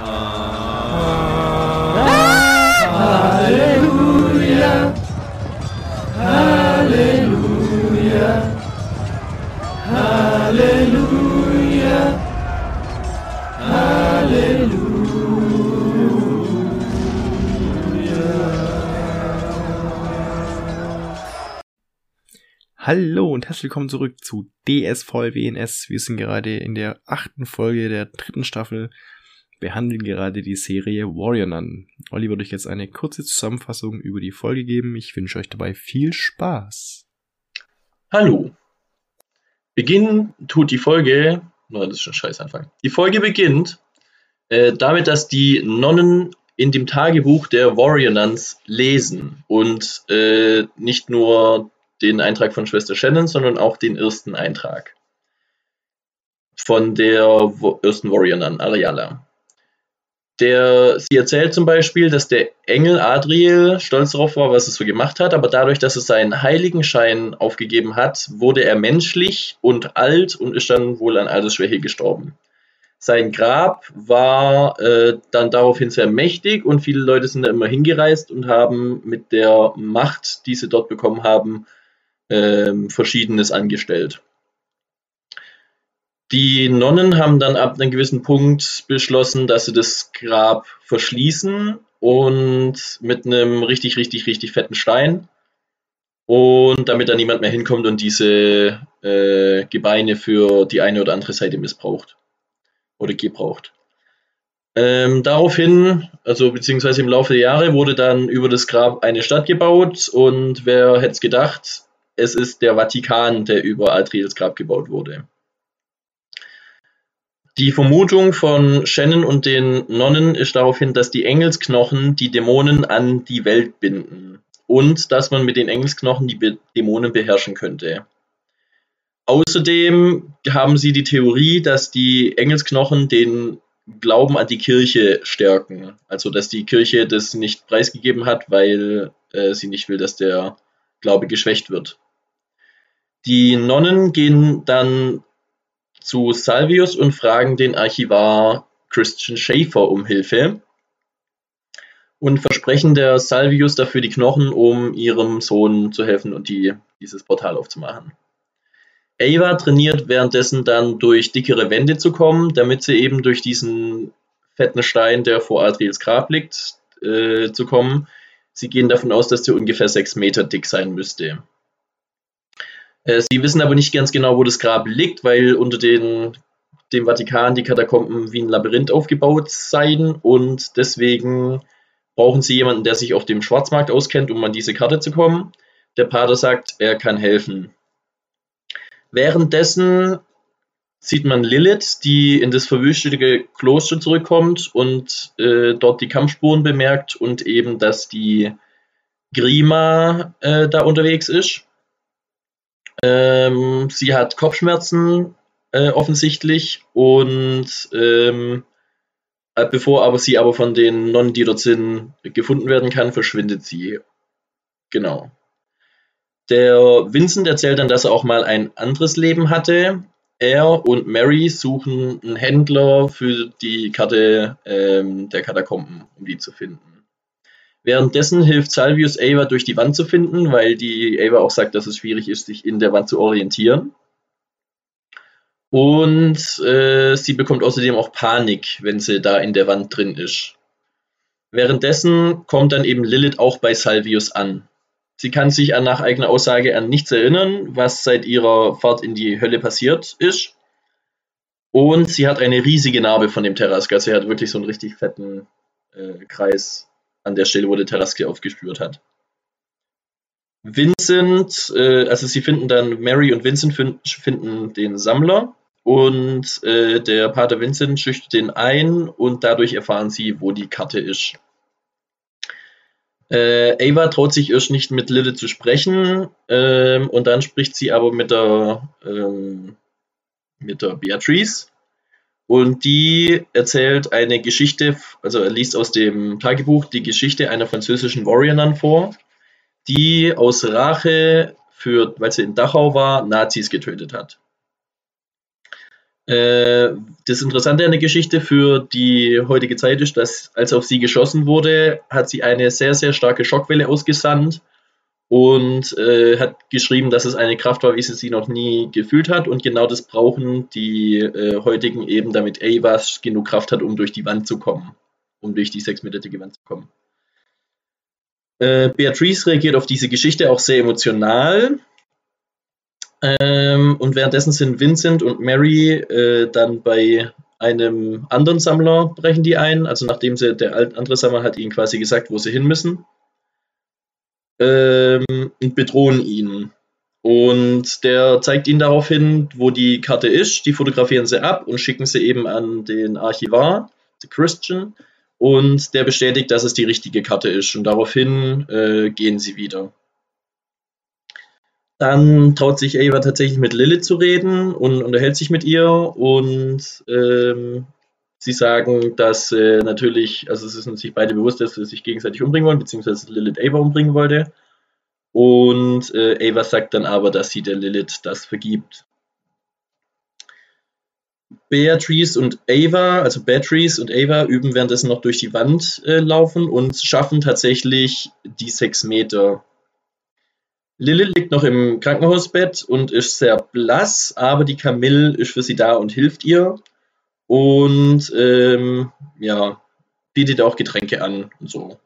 Halleluja. Halleluja. Halleluja. Hallo und herzlich willkommen zurück zu DSVLWNS. Wir sind gerade in der achten Folge der dritten Staffel, behandeln gerade die Serie Warrior Nun. Olli wird euch jetzt eine kurze Zusammenfassung über die Folge geben. Ich wünsche euch dabei viel Spaß. Hallo. Beginnen tut die Folge, oh, das ist schon scheiß Anfang. Die Folge beginnt äh, damit, dass die Nonnen in dem Tagebuch der Warrior Nuns lesen und äh, nicht nur den Eintrag von Schwester Shannon, sondern auch den ersten Eintrag von der ersten Warrior Nun, Ariala. Der, sie erzählt zum Beispiel, dass der Engel Adriel stolz darauf war, was er so gemacht hat, aber dadurch, dass er seinen Heiligenschein aufgegeben hat, wurde er menschlich und alt und ist dann wohl an Altersschwäche gestorben. Sein Grab war äh, dann daraufhin sehr mächtig und viele Leute sind da immer hingereist und haben mit der Macht, die sie dort bekommen haben, ähm, Verschiedenes angestellt. Die Nonnen haben dann ab einem gewissen Punkt beschlossen, dass sie das Grab verschließen und mit einem richtig, richtig, richtig fetten Stein. Und damit da niemand mehr hinkommt und diese äh, Gebeine für die eine oder andere Seite missbraucht oder gebraucht. Ähm, daraufhin, also beziehungsweise im Laufe der Jahre, wurde dann über das Grab eine Stadt gebaut und wer hätte es gedacht, es ist der Vatikan, der über Adriels Grab gebaut wurde. Die Vermutung von Shannon und den Nonnen ist daraufhin, dass die Engelsknochen die Dämonen an die Welt binden und dass man mit den Engelsknochen die Be Dämonen beherrschen könnte. Außerdem haben sie die Theorie, dass die Engelsknochen den Glauben an die Kirche stärken. Also dass die Kirche das nicht preisgegeben hat, weil äh, sie nicht will, dass der Glaube geschwächt wird. Die Nonnen gehen dann zu Salvius und fragen den Archivar Christian Schaefer um Hilfe und versprechen der Salvius dafür die Knochen, um ihrem Sohn zu helfen und die, dieses Portal aufzumachen. Ava trainiert währenddessen dann durch dickere Wände zu kommen, damit sie eben durch diesen fetten Stein, der vor Adriels Grab liegt, äh, zu kommen. Sie gehen davon aus, dass sie ungefähr sechs Meter dick sein müsste. Äh, sie wissen aber nicht ganz genau, wo das Grab liegt, weil unter den, dem Vatikan die Katakomben wie ein Labyrinth aufgebaut seien und deswegen brauchen sie jemanden, der sich auf dem Schwarzmarkt auskennt, um an diese Karte zu kommen. Der Pater sagt, er kann helfen. Währenddessen sieht man Lilith, die in das verwüstete Kloster zurückkommt und äh, dort die Kampfspuren bemerkt und eben, dass die Grima äh, da unterwegs ist. Ähm, sie hat Kopfschmerzen äh, offensichtlich und ähm, äh, bevor aber sie aber von den Nonnen, die dort sind, gefunden werden kann, verschwindet sie. Genau. Der Vincent erzählt dann, dass er auch mal ein anderes Leben hatte. Er und Mary suchen einen Händler für die Karte ähm, der Katakomben, um die zu finden. Währenddessen hilft Salvius Ava durch die Wand zu finden, weil die Ava auch sagt, dass es schwierig ist, sich in der Wand zu orientieren. Und äh, sie bekommt außerdem auch Panik, wenn sie da in der Wand drin ist. Währenddessen kommt dann eben Lilith auch bei Salvius an. Sie kann sich an, nach eigener Aussage an nichts erinnern, was seit ihrer Fahrt in die Hölle passiert ist. Und sie hat eine riesige Narbe von dem Terraska. Sie hat wirklich so einen richtig fetten äh, Kreis an der Stelle, wo der Taraski aufgespürt hat. Vincent, äh, also sie finden dann, Mary und Vincent finden den Sammler und äh, der Pater Vincent schüchtert den ein und dadurch erfahren sie, wo die Karte ist. Äh, Ava traut sich erst nicht mit Lilith zu sprechen ähm, und dann spricht sie aber mit der, ähm, mit der Beatrice und die erzählt eine Geschichte, also er liest aus dem Tagebuch die Geschichte einer französischen Warrior vor, die aus Rache für, weil sie in Dachau war, Nazis getötet hat. Äh, das Interessante an der Geschichte für die heutige Zeit ist, dass als auf sie geschossen wurde, hat sie eine sehr, sehr starke Schockwelle ausgesandt und äh, hat geschrieben, dass es eine Kraft war, wie sie sie noch nie gefühlt hat. Und genau das brauchen die äh, heutigen eben, damit Ava genug Kraft hat, um durch die Wand zu kommen. Um durch die sechs Meter dicke Wand zu kommen. Äh, Beatrice reagiert auf diese Geschichte auch sehr emotional. Ähm, und währenddessen sind Vincent und Mary äh, dann bei einem anderen Sammler brechen die ein. Also nachdem sie, der andere Sammler hat ihnen quasi gesagt, wo sie hin müssen. Ähm, und bedrohen ihn. Und der zeigt ihnen darauf hin, wo die Karte ist. Die fotografieren sie ab und schicken sie eben an den Archivar, the Christian. Und der bestätigt, dass es die richtige Karte ist. Und daraufhin äh, gehen sie wieder. Dann traut sich Ava tatsächlich mit Lilith zu reden und unterhält sich mit ihr und ähm, sie sagen, dass äh, natürlich, also sie sind sich beide bewusst, dass sie sich gegenseitig umbringen wollen, beziehungsweise Lilith Ava umbringen wollte. Und äh, Ava sagt dann aber, dass sie der Lilith das vergibt. Beatrice und Ava, also Beatrice und Ava, üben währenddessen noch durch die Wand äh, laufen und schaffen tatsächlich die sechs Meter. Lilith liegt noch im Krankenhausbett und ist sehr blass, aber die Camille ist für sie da und hilft ihr. Und ähm, ja, bietet auch Getränke an und so.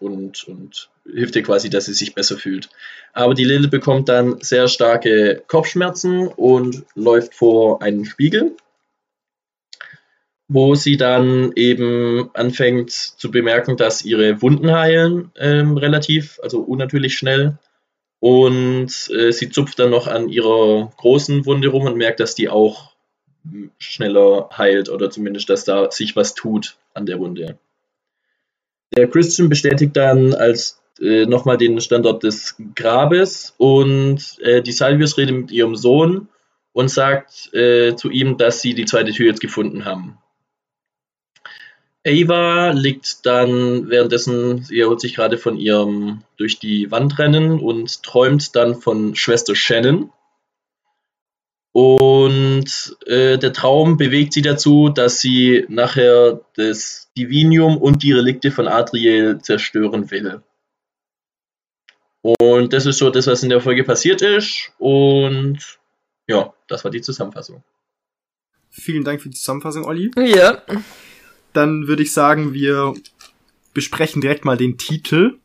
Und, und hilft ihr quasi, dass sie sich besser fühlt. Aber die Lilith bekommt dann sehr starke Kopfschmerzen und läuft vor einen Spiegel, wo sie dann eben anfängt zu bemerken, dass ihre Wunden heilen ähm, relativ, also unnatürlich schnell und äh, sie zupft dann noch an ihrer großen Wunde rum und merkt, dass die auch schneller heilt oder zumindest, dass da sich was tut an der Wunde. Der Christian bestätigt dann als äh, nochmal den Standort des Grabes und äh, die Salvius redet mit ihrem Sohn und sagt äh, zu ihm, dass sie die zweite Tür jetzt gefunden haben. Ava liegt dann währenddessen, sie erholt sich gerade von ihrem durch die Wand rennen und träumt dann von Schwester Shannon. Und äh, der Traum bewegt sie dazu, dass sie nachher das Divinium und die Relikte von Adriel zerstören will. Und das ist so das, was in der Folge passiert ist. Und ja, das war die Zusammenfassung. Vielen Dank für die Zusammenfassung, Olli. Ja dann würde ich sagen, wir besprechen direkt mal den Titel.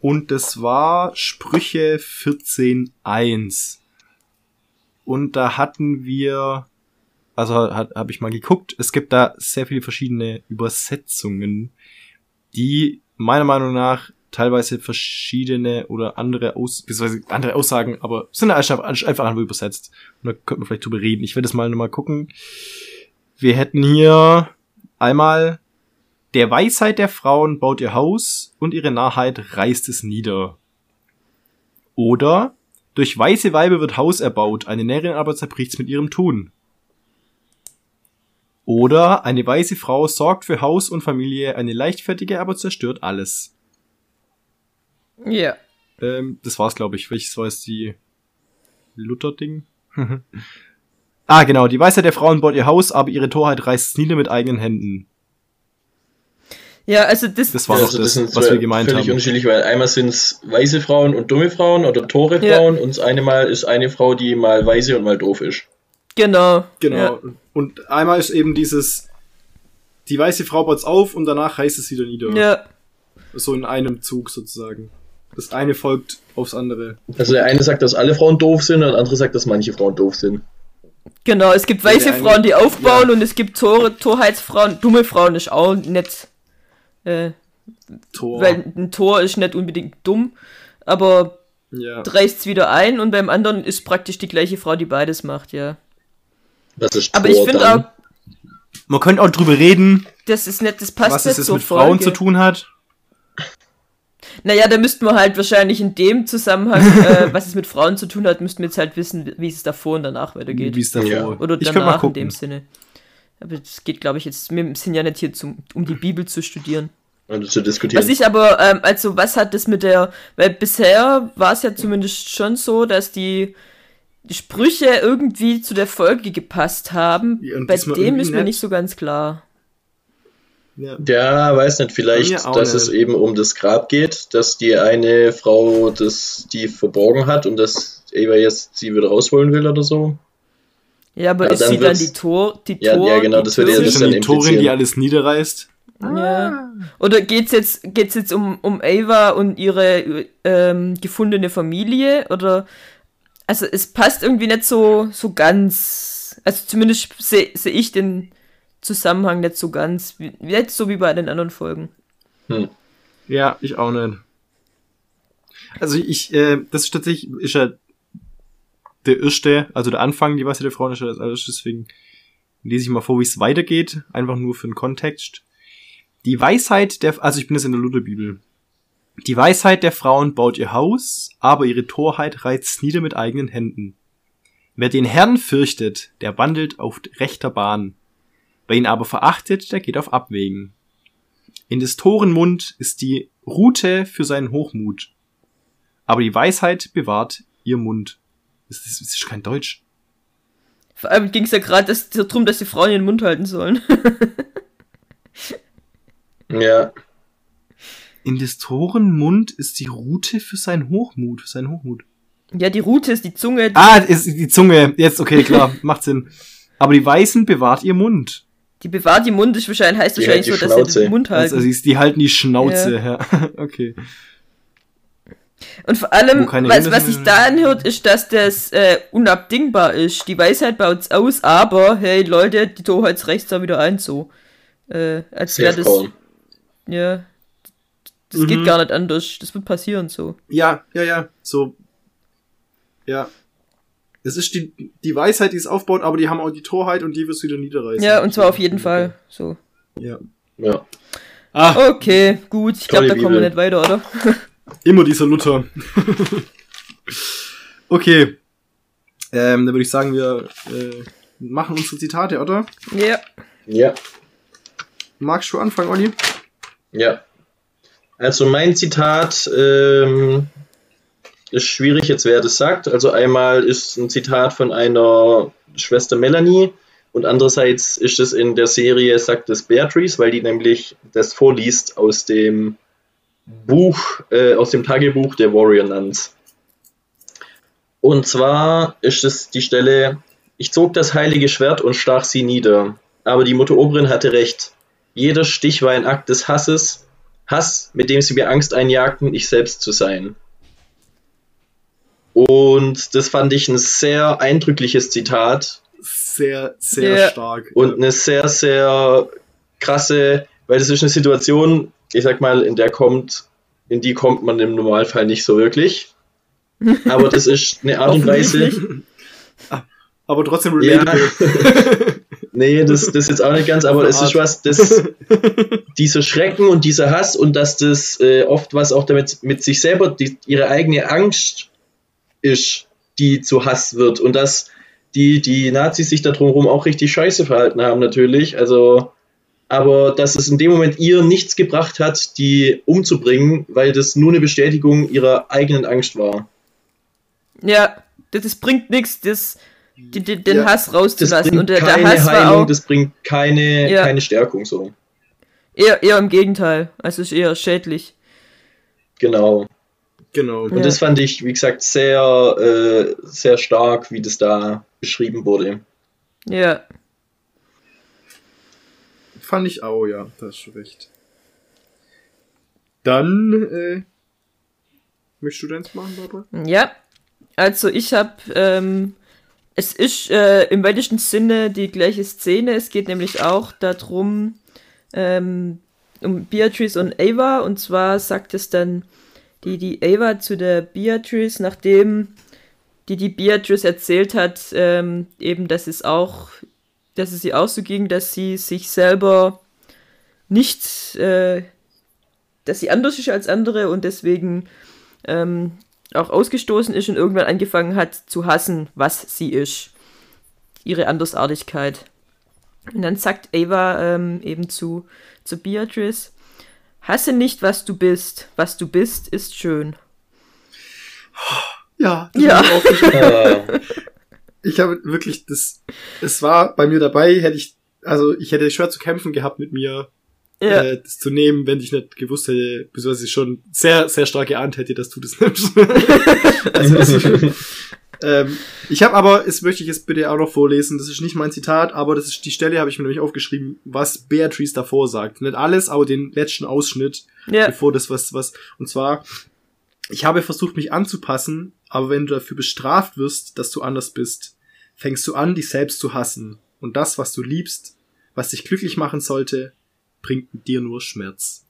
Und das war Sprüche 14.1. Und da hatten wir, also habe ich mal geguckt, es gibt da sehr viele verschiedene Übersetzungen, die meiner Meinung nach teilweise verschiedene oder andere, Aus beziehungsweise andere Aussagen, aber sind einfach, einfach übersetzt. Und da könnten wir vielleicht drüber reden. Ich werde es mal nochmal gucken. Wir hätten hier Einmal der Weisheit der Frauen baut ihr Haus und ihre Narrheit reißt es nieder. Oder durch weiße Weibe wird Haus erbaut, eine Närrin aber zerbricht's mit ihrem Tun. Oder eine weise Frau sorgt für Haus und Familie, eine leichtfertige aber zerstört alles. Ja. Ähm, das war's, glaube ich. Welches war jetzt die Luther-Ding? Ah, genau. Die Weisheit der Frauen baut ihr Haus, aber ihre Torheit reißt es nieder mit eigenen Händen. Ja, also das, das war ja, doch also das, das was wir gemeint völlig haben. unterschiedlich, weil einmal sind es weise Frauen und dumme Frauen oder Tore Ja. Frauen und das eine Mal ist eine Frau, die mal weise und mal doof ist. genau. Genau. Ja. Und einmal ist eben dieses, die weiße Frau baut's auf und danach reißt es wieder nieder. Ja. So in einem Zug sozusagen. Das eine folgt aufs andere. Also der eine sagt, dass alle Frauen doof sind und der andere sagt, dass manche Frauen doof sind. Genau, es gibt weiße eine- Frauen, die aufbauen und es gibt Tore, Torheitsfrauen. Dumme Frauen ist auch nicht. Äh, Tor. Weil ein Tor ist nicht unbedingt dumm, aber ja. reißt's wieder ein und beim anderen ist praktisch die gleiche Frau, die beides macht, ja. Was ist Aber Tor ich finde auch, Man könnte auch drüber reden, das ist nicht, das passt was nicht es jetzt zur mit Frauen Folge. zu tun hat. Naja, da müssten wir halt wahrscheinlich in dem Zusammenhang, äh, was es mit Frauen zu tun hat, müssten wir jetzt halt wissen, wie es davor und danach weitergeht. Wie es davor. Ja. Oder ich könnte mal danach in dem Sinne. Aber es geht, glaube ich, jetzt, wir sind ja nicht hier, zum, um die Bibel zu studieren. Also zu diskutieren. Was ich aber, ähm, also was hat das mit der, weil bisher war es ja zumindest schon so, dass die die Sprüche irgendwie zu der Folge gepasst haben. Ja, Bei dem ist mir nicht. nicht so ganz klar. Ja. Ja, weiß nicht, vielleicht, dass nicht. es eben um das Grab geht, dass die eine Frau das die verborgen hat und dass Ava jetzt sie wieder rausholen will oder so. Ja, aber Ja, ist dann sie dann die Tor, die Ja, Tor, ja, genau, die das würde ja Das dann die Torin, die alles niederreißt. Ja. Oder geht's jetzt, geht's jetzt um, um Ava und ihre ähm, gefundene Familie? Oder also es passt irgendwie nicht so, so ganz. Also zumindest sehe seh ich den Zusammenhang nicht so ganz. Wie, nicht so wie bei den anderen Folgen. Hm. Ja, ich auch nicht. Also ich, äh, das ist tatsächlich, ist ja der erste, also der Anfang, die Weisheit der Frauen ist ja das alles, deswegen lese ich mal vor, wie es weitergeht, einfach nur für den Kontext. Die Weisheit der, also ich bin jetzt in der Lutherbibel. Die Weisheit der Frauen baut ihr Haus, aber ihre Torheit reizt nieder mit eigenen Händen. Wer den Herrn fürchtet, der wandelt auf rechter Bahn. Wer ihn aber verachtet, der geht auf Abwägen. In des Toren Mund ist die Rute für seinen Hochmut. Aber die Weisheit bewahrt ihr Mund. Das ist, das ist kein Deutsch. Vor allem ging es ja gerade darum, dass die Frauen ihren Mund halten sollen. Ja, In des Toren Mund ist die Rute für seinen Hochmut. Für seinen Hochmut. ja, die Rute ist die Zunge. Ah, ist die Zunge. Jetzt, okay, klar, macht Sinn. Aber die Weißen bewahrt ihr Mund. Die bewahrt die Mund, ist wahrscheinlich, heißt Die wahrscheinlich so, die dass sie Schnauze. den Mund halten. Also, sie- die halten die Schnauze, ja. okay. Und vor allem, was, was sich da anhört, ist, dass das äh, unabdingbar ist. Die Weisheit baut's aus, aber hey Leute, die Torheit reicht da wieder ein so. Äh, als wäre das. Call. Ja. Das Mhm. geht gar nicht anders. Das wird passieren so. Ja, ja, ja. So. Ja. Es ist die, die Weisheit, die es aufbaut, aber die haben auch die Torheit und die wirst du wieder niederreißen. Ja, und zwar auf jeden Fall. So. Ja. Ja. Ah, Okay, gut. Ich glaube, da Tolle kommen wir Bibel. nicht weiter, oder? immer dieser Luther. okay. Ähm, dann würde ich sagen, wir äh, machen unsere Zitate, oder? Ja. Ja. Magst du anfangen, Olli? Ja. Also mein Zitat ähm, ist schwierig jetzt, wer das sagt. Also einmal ist ein Zitat von einer Schwester Melanie und andererseits ist es in der Serie, sagt es Beatrice, weil die nämlich das vorliest aus dem Buch, äh, aus dem Tagebuch der Warrior Nuns. Und zwar ist es die Stelle, ich zog das heilige Schwert und stach sie nieder. Aber die Mutter Oberin hatte recht. Jeder Stich war ein Akt des Hasses, Hass, mit dem sie mir Angst einjagten, ich selbst zu sein. Und das fand ich ein sehr eindrückliches Zitat Sehr, sehr Ja. stark. und eine sehr, sehr krasse, weil das ist eine Situation, ich sag mal, in der kommt, in die kommt man im Normalfall nicht so wirklich. Aber das ist eine Art und Weise. aber trotzdem Ja. Nee, das, das jetzt auch nicht ganz, aber es ist was, das, dieser Schrecken und dieser Hass und dass das äh, oft was auch damit mit sich selber, die, ihre eigene Angst ist, die zu Hass wird und dass die, die Nazis sich da drumherum auch richtig scheiße verhalten haben, natürlich. Also, aber dass es in dem Moment ihr nichts gebracht hat, die umzubringen, weil das nur eine Bestätigung ihrer eigenen Angst war. Ja. Das, das bringt nichts, das, die, die, den Ja, Hass Das rauszulassen. bringt Und der, der keine Hass war Heilung, auch das bringt keine, Ja. keine Stärkung so. eher, eher im Gegenteil. Also ist eher schädlich. Genau. genau. Und Ja. das fand ich, wie gesagt, sehr, äh, sehr stark, wie das da beschrieben wurde. Ja. Fand ich auch, ja, da hast du recht. Dann, äh, möchtest du deins machen, Barbara? Ja, also ich habe, ähm, es ist äh, im weitesten Sinne die gleiche Szene. Es geht nämlich auch darum, ähm, um Beatrice und Ava. Und zwar sagt es dann die, die Ava zu der Beatrice, nachdem die die Beatrice erzählt hat, ähm, eben, dass es auch, dass es ihr auch so ging, dass sie sich selber nicht, äh, dass sie anders ist als andere und deswegen ähm, auch ausgestoßen ist und irgendwann angefangen hat zu hassen, was sie ist. Ihre Andersartigkeit. Und dann sagt Ava ähm, eben zu, zu Beatrice, hasse nicht, was du bist. Was du bist, ist schön. Ja. Ja. hab ich ich habe wirklich das, es war bei mir dabei, hätte ich, also ich hätte schwer zu kämpfen gehabt mit mir, Ja. äh, das zu nehmen, wenn ich nicht gewusst hätte, beziehungsweise ich schon sehr, sehr stark geahnt hätte, dass du das nimmst. also, ist, ähm, ich habe aber, das möchte ich jetzt bitte auch noch vorlesen, das ist nicht mein Zitat, aber das ist die Stelle, habe ich mir nämlich aufgeschrieben, was Beatrice davor sagt. Nicht alles, aber den letzten Ausschnitt, ja. bevor das was, was, und zwar, ich habe versucht, mich anzupassen, aber wenn du dafür bestraft wirst, dass du anders bist, fängst du an, dich selbst zu hassen. Und das, was du liebst, was dich glücklich machen sollte, bringt dir nur Schmerz.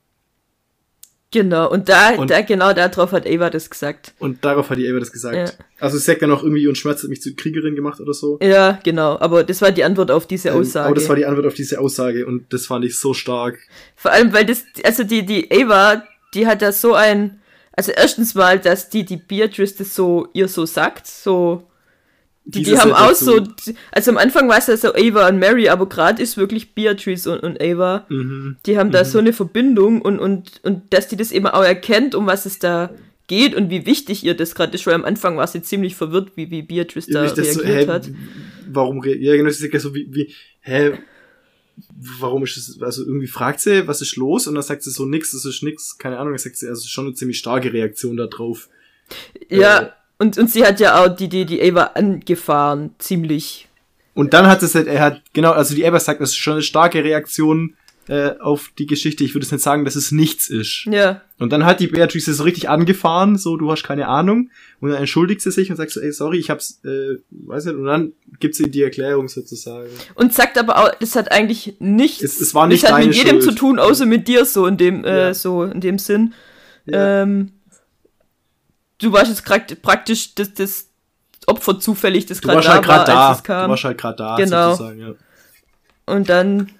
Genau. Und da, Und- da genau darauf hat Ava das gesagt. Und darauf hat die Eva das gesagt. Ja. Also es sagt dann auch irgendwie, und Schmerz hat mich zur Kriegerin gemacht oder so. Ja, genau. Aber das war die Antwort auf diese Ähm, Aussage. aber das war die Antwort auf diese Aussage und das fand ich so stark. Vor allem, weil das, also die, die Ava, die hat da so ein, also erstens mal, dass die, die Beatrice das so, ihr so sagt, so, die, die haben auch so, also am Anfang war es ja so Ava und Mary, aber gerade ist wirklich Beatrice und, und Ava, Mhm. die haben da so eine Verbindung und, und, und dass die das eben auch erkennt, um was es da geht und wie wichtig ihr das gerade ist, weil am Anfang war sie ziemlich verwirrt, wie, wie Beatrice da Irgendwie das so, reagiert hä, hat. warum, ja genau, das ist ja so wie, wie, hä, warum ist es, also irgendwie fragt sie, was ist los? Und dann sagt sie so nix, das ist nix, keine Ahnung, dann sagt sie, also schon eine ziemlich starke Reaktion da drauf. Ja, Äh, und, und sie hat ja auch die, die, die Ava angefahren, ziemlich. Und dann hat es halt, er hat, genau, also die Eber sagt, das ist schon eine starke Reaktion äh, auf die Geschichte. Ich würde es nicht sagen, dass es nichts ist. Ja, Und dann hat die Beatrice so richtig angefahren, so, du hast keine Ahnung. Und dann entschuldigt sie sich und sagt so, ey, sorry, ich hab's, äh, weiß nicht. Und dann gibt sie die Erklärung sozusagen. Und sagt aber auch, das hat eigentlich nichts. Es- es war nicht das hat mit jedem Schuld. zu tun, außer mit dir so in dem, äh, Ja. so in dem Sinn. Ja. Ähm, du warst jetzt praktisch das, das Opfer zufällig, das Du gerade da halt war, da. als es Du kam. warst halt gerade da, Genau. sozusagen, ja. Und dann,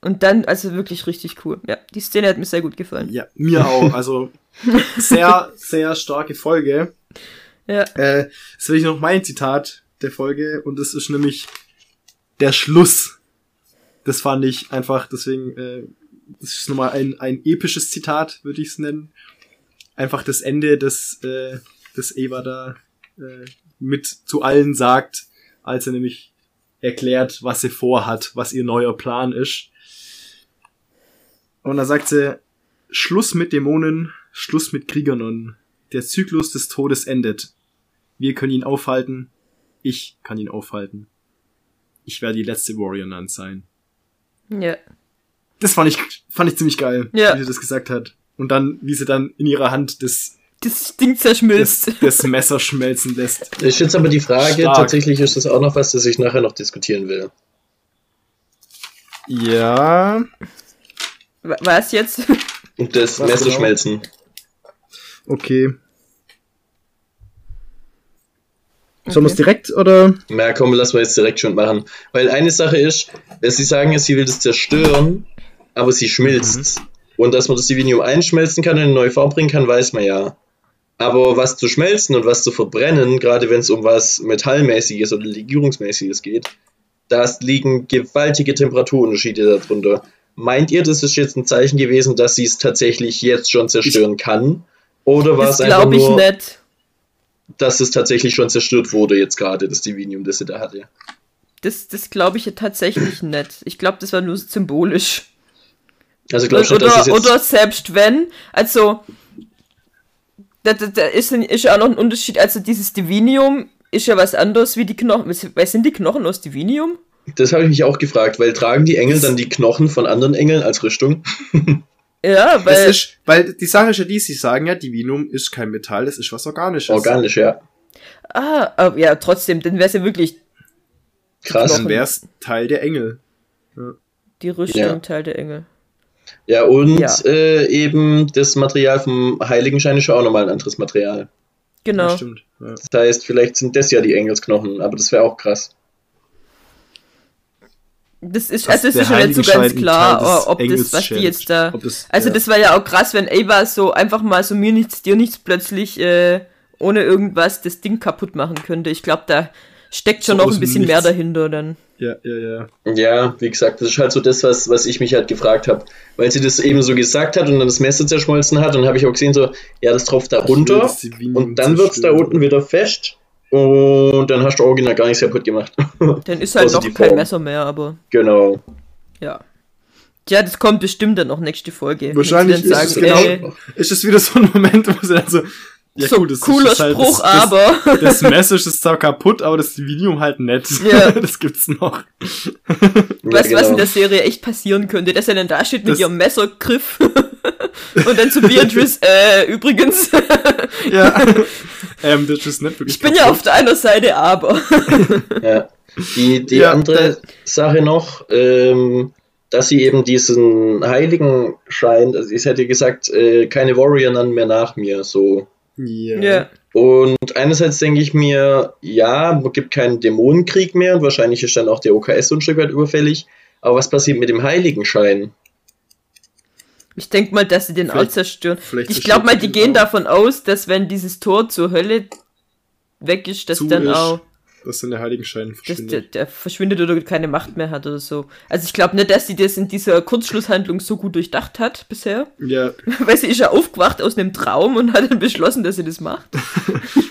und dann, also wirklich richtig cool. Ja, die Szene hat mir sehr gut gefallen. Ja, mir auch. Also sehr, sehr starke Folge. Ja, Äh, jetzt will ich noch mein Zitat der Folge und das ist nämlich der Schluss. Das fand ich einfach, deswegen, äh, das ist nochmal ein, ein episches Zitat, würde ich es nennen. Einfach das Ende, das, äh, das Eva da äh, mit zu allen sagt, als er nämlich erklärt, was sie vorhat, was ihr neuer Plan ist. Und da sagt sie, Schluss mit Dämonen, Schluss mit Kriegernonnen. Der Zyklus des Todes endet. Wir können ihn aufhalten. Ich kann ihn aufhalten. Ich werde die letzte Warrior Nun sein. ja. Das fand ich, fand ich ziemlich geil, Ja. wie sie das gesagt hat. Und dann, wie sie dann in ihrer Hand das, Das Ding das, zerschmilzt. das Messer schmelzen lässt. Ist jetzt aber die Frage, Stark. tatsächlich ist das auch noch was, das ich nachher noch diskutieren will. Ja. Wa- Was jetzt? Und das Was Messer genau? schmelzen. Okay. Sollen wir es direkt oder? Na komm, lass mal jetzt direkt schon machen. Weil eine Sache ist, dass sie sagen, ja, sie will das zerstören, aber sie schmilzt. Und dass man das Divinium einschmelzen kann und in eine neue Form bringen kann, weiß man ja. Aber was zu schmelzen und was zu verbrennen, gerade wenn es um was Metallmäßiges oder Legierungsmäßiges geht, da liegen gewaltige Temperaturunterschiede darunter. Meint ihr, das ist jetzt ein Zeichen gewesen, dass sie es tatsächlich jetzt schon zerstören kann? Oder war es einfach glaube ich nur, nicht. dass es tatsächlich schon zerstört wurde, jetzt gerade, das Divinium, das sie da hatte? Das, das glaube ich tatsächlich nicht. Ich glaube, das war nur symbolisch. Also glaubst du, oder, dass es jetzt... oder selbst wenn, also da, da, da ist, ist ja auch noch ein Unterschied, also dieses Divinium ist ja was anderes wie die Knochen. Was sind die Knochen aus Divinium? Das habe ich mich auch gefragt, weil tragen die Engel dann die Knochen von anderen Engeln als Rüstung? Ja, weil, ist, weil die Sache ist ja die, sie sagen ja, Divinum ist kein Metall, das ist was Organisches. Organisch, ja. ah, aber ja, trotzdem, dann wäre es ja wirklich Krass. Dann wär's Teil der Engel. die Rüstung Ja. Teil der Engel. Ja, und Ja. Äh, eben das Material vom Heiligenschein ist ja auch nochmal ein anderes Material. Genau. Ja, stimmt. Ja. Das heißt, vielleicht sind das ja die Engelsknochen, aber das wäre auch krass. Das ist, also es ist schon nicht so ganz klar, ob das, was die jetzt da. Das- also ja. das war ja auch krass, wenn Ava so einfach mal so mir nichts, dir nichts plötzlich äh, ohne irgendwas das Ding kaputt machen könnte. Ich glaube, da steckt schon So noch ein bisschen Nichts. mehr dahinter dann. Ja, ja, ja. Ja, wie gesagt, das ist halt so das, was, was ich mich halt gefragt habe. Weil sie das eben so gesagt hat und dann das Messer zerschmolzen hat und habe ich auch gesehen, so, ja, das tropft da runter und dann wird's da zerstören. unten wieder fest Und dann hast du original gar nichts kaputt gemacht. Dann ist halt noch kein. Messer mehr, aber genau. ja. Ja, das kommt bestimmt dann noch nächste Folge. Wahrscheinlich dann ist sagen, es ey, genau, ist es wieder so ein Moment, wo sie dann so, ja so gut, das cooler ist halt, Spruch, das, aber. Das, das Messer ist zwar kaputt, aber das Medium halt nett. Ja. Das gibt's noch. Weißt du, ja, was in genau. der Serie echt passieren könnte? Dass er dann da steht mit Das- ihrem Messergriff und dann zu Beatrice, äh, übrigens, Ja. ähm, das ist nicht wirklich ich bin ja auf deiner Seite, aber. Ja. Die, die Ja, andere Sache noch, ähm, dass sie eben diesen Heiligenschein, also ich hätte gesagt, äh, keine Warrior dann mehr nach mir, so. Ja. Ja. Und einerseits denke ich mir, ja, es gibt keinen Dämonenkrieg mehr und wahrscheinlich ist dann auch der OKS so ein Stück weit überfällig. Aber was passiert mit dem Heiligenschein? Ich denke mal, dass sie den auch Vielleicht- zerstören. vielleicht Ich glaube mal, die gehen auch. davon aus, dass wenn dieses Tor zur Hölle weg ist, dass Zu dann ist, auch, Dass dann der Heiligenschein dass der, verschwindet. der verschwindet oder keine Macht mehr hat oder so. Also ich glaube nicht, dass sie das in dieser Kurzschlusshandlung so gut durchdacht hat bisher. Ja. Weil sie ist ja aufgewacht aus einem Traum und hat dann beschlossen, dass sie das macht.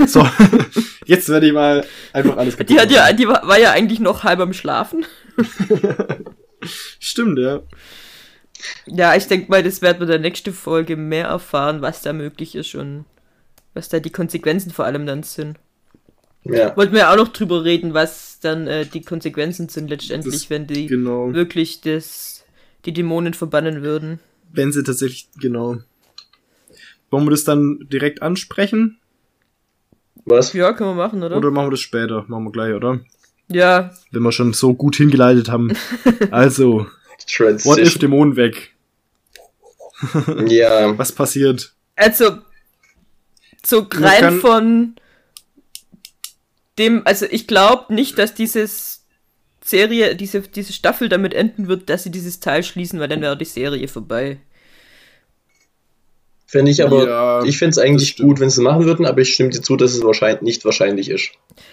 So. Jetzt werde ich mal einfach alles kaputt Die hat ja, die war, war ja eigentlich noch halb am Schlafen. Stimmt, ja. Ja, ich denke mal, das werden wir in der nächsten Folge mehr erfahren, was da möglich ist und was da die Konsequenzen vor allem dann sind. Ja. Wollten wir ja auch noch drüber reden, was dann äh, die Konsequenzen sind letztendlich, Das- wenn die Genau. wirklich das, die Dämonen verbannen würden. Wenn sie tatsächlich, genau. Wollen wir das dann direkt ansprechen? Was? Ja, können wir machen, oder? Oder machen wir das später? Machen wir gleich, oder? Ja, Wenn wir schon so gut hingeleitet haben. Also, what if Transition. Dämonen weg? Ja. Was passiert? also so rein kann- von dem, also ich glaube nicht, dass dieses Serie, diese, diese Staffel damit enden wird, dass sie dieses Teil schließen, weil dann wäre die Serie vorbei. Fände ich aber, Ja, ich finde es eigentlich gut, wenn sie es machen würden, aber ich stimme dir zu, dass es wahrscheinlich nicht wahrscheinlich ist.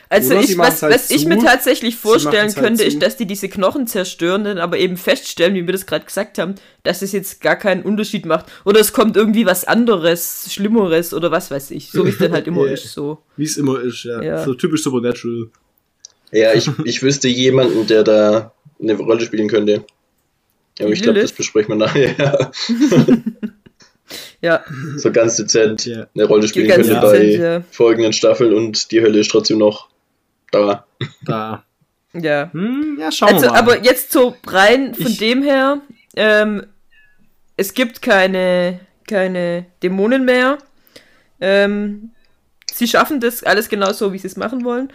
Also Oder ich, was, halt was ich mir tatsächlich vorstellen halt könnte, zu. ist, dass die diese Knochen zerstören, dann aber eben feststellen, wie wir das gerade gesagt haben, dass es jetzt gar keinen Unterschied macht. Oder es kommt irgendwie was anderes, Schlimmeres oder was weiß ich. So wie es dann halt immer Ja. ist, so. Wie es immer ist, ja. Ja. So typisch Supernatural. Ja, ich, ich wüsste jemanden, der da eine Rolle spielen könnte. Aber ich glaube, das besprechen wir nachher. Ja, so ganz dezent Ja. eine Rolle die spielen ganze könnte dezent, bei ja. folgenden Staffeln und die Hölle ist trotzdem noch da. Da. ja. Hm, ja, schauen Also, wir mal. aber jetzt so rein von Ich- dem her, ähm, es gibt keine, keine Dämonen mehr. Ähm, sie schaffen das alles genau so, wie sie es machen wollen.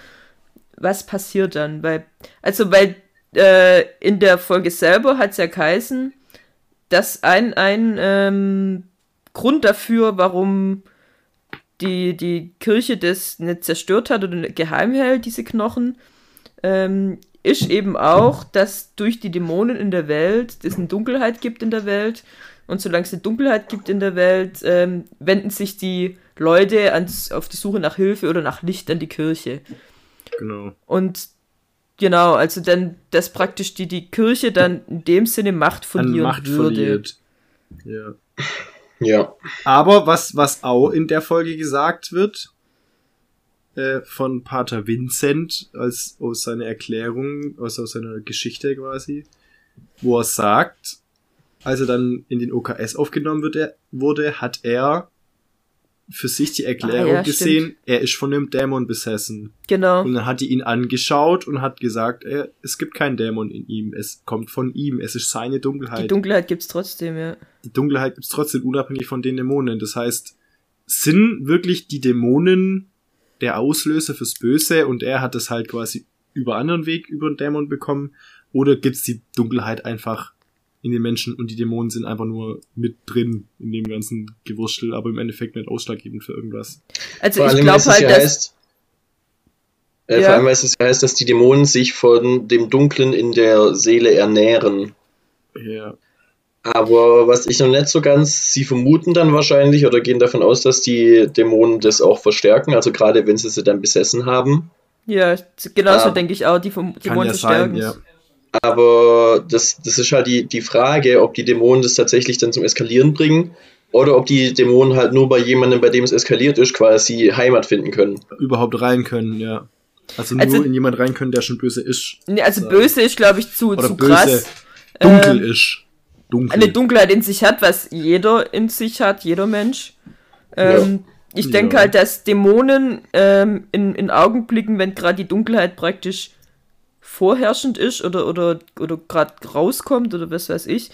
Was passiert dann? Weil, also, weil äh, in der Folge selber hat es ja geheißen, dass ein, ein ähm, Grund dafür, warum die, die Kirche das nicht zerstört hat oder geheim hält, diese Knochen, ähm, ist eben auch, dass durch die Dämonen in der Welt es eine Dunkelheit gibt in der Welt. Und solange es eine Dunkelheit gibt in der Welt, ähm, wenden sich die Leute ans, auf die Suche nach Hilfe oder nach Licht an die Kirche. genau. Und genau, also dann, dass praktisch die, die Kirche dann in dem Sinne Macht An verlieren Macht würde. verliert. Ja. Ja. Aber was, was auch in der Folge gesagt wird, äh, von Pater Vincent, als aus seiner Erklärung, also aus seiner Geschichte quasi, wo er sagt, als er dann in den OKS aufgenommen wird, er, wurde, hat er für sich die Erklärung Ah, ja, gesehen, er ist von einem Dämon besessen. Genau. Und dann hat die ihn angeschaut und hat gesagt, er, es gibt keinen Dämon in ihm, es kommt von ihm, es ist seine Dunkelheit Die Dunkelheit gibt's trotzdem, ja. die Dunkelheit gibt's trotzdem unabhängig von den Dämonen. Das heißt, sind wirklich die Dämonen der Auslöser fürs Böse und er hat das halt quasi über anderen Weg über den Dämon bekommen? Oder gibt's die Dunkelheit einfach in den Menschen und die Dämonen sind einfach nur mit drin in dem ganzen Gewurstel, aber im Endeffekt nicht ausschlaggebend für irgendwas? Also Vor ich allem, glaube weil es halt, ja dass. heißt, äh, Ja. vor allem, weil es ja heißt, dass die Dämonen sich von dem Dunklen in der Seele ernähren. Ja. Aber was ich noch nicht so ganz, sie vermuten dann wahrscheinlich oder gehen davon aus, dass die Dämonen das auch verstärken, also gerade wenn sie sie dann besessen haben. Ja, genauso Ah. denke ich auch, die vom Dämonen ja sein, verstärken. ja. Aber das, das ist halt die, die Frage, ob die Dämonen das tatsächlich dann zum Eskalieren bringen oder ob die Dämonen halt nur bei jemandem, bei dem es eskaliert ist, quasi Heimat finden können. Überhaupt rein können, ja. Also nur Also- in jemand rein können, der schon böse ist. Nee, also böse ist, glaube ich, zu, Oder zu böse, krass. dunkel Ähm, ist. Dunkel. Eine Dunkelheit in sich hat, was jeder in sich hat, jeder Mensch. Ähm, Ich denke Ja. halt, dass Dämonen ähm, in, in Augenblicken, wenn gerade die Dunkelheit praktisch vorherrschend ist oder, oder, oder gerade rauskommt oder was weiß ich,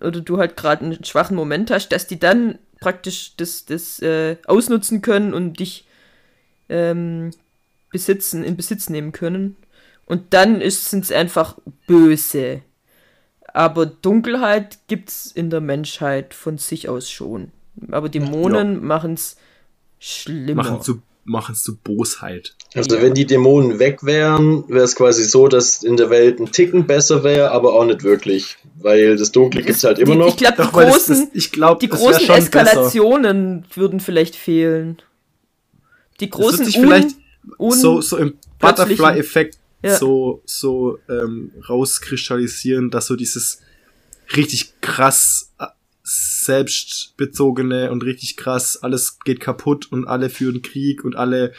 oder du halt gerade einen schwachen Moment hast, dass die dann praktisch das, das äh, ausnutzen können und dich ähm, besitzen, in Besitz nehmen können. Und dann sind es einfach böse. Aber Dunkelheit gibt's in der Menschheit von sich aus schon. Aber Dämonen machen's schlimmer. machen zu, machen zu Bosheit. Also Ja. wenn die Dämonen weg wären, wäre es quasi so, dass in der Welt ein Ticken besser wäre, aber auch nicht wirklich. Weil das Dunkle gibt es halt immer die, noch. Ich glaube, die weil das, großen, das, ich glaube, die das großen schon besser. Eskalationen würden vielleicht fehlen. Die Das großen sich vielleicht un, so, so im Butterfly-Effekt Ja. so, so ähm, rauskristallisieren, dass so dieses richtig krass äh, selbstbezogene und richtig krass, alles geht kaputt und alle führen Krieg und alle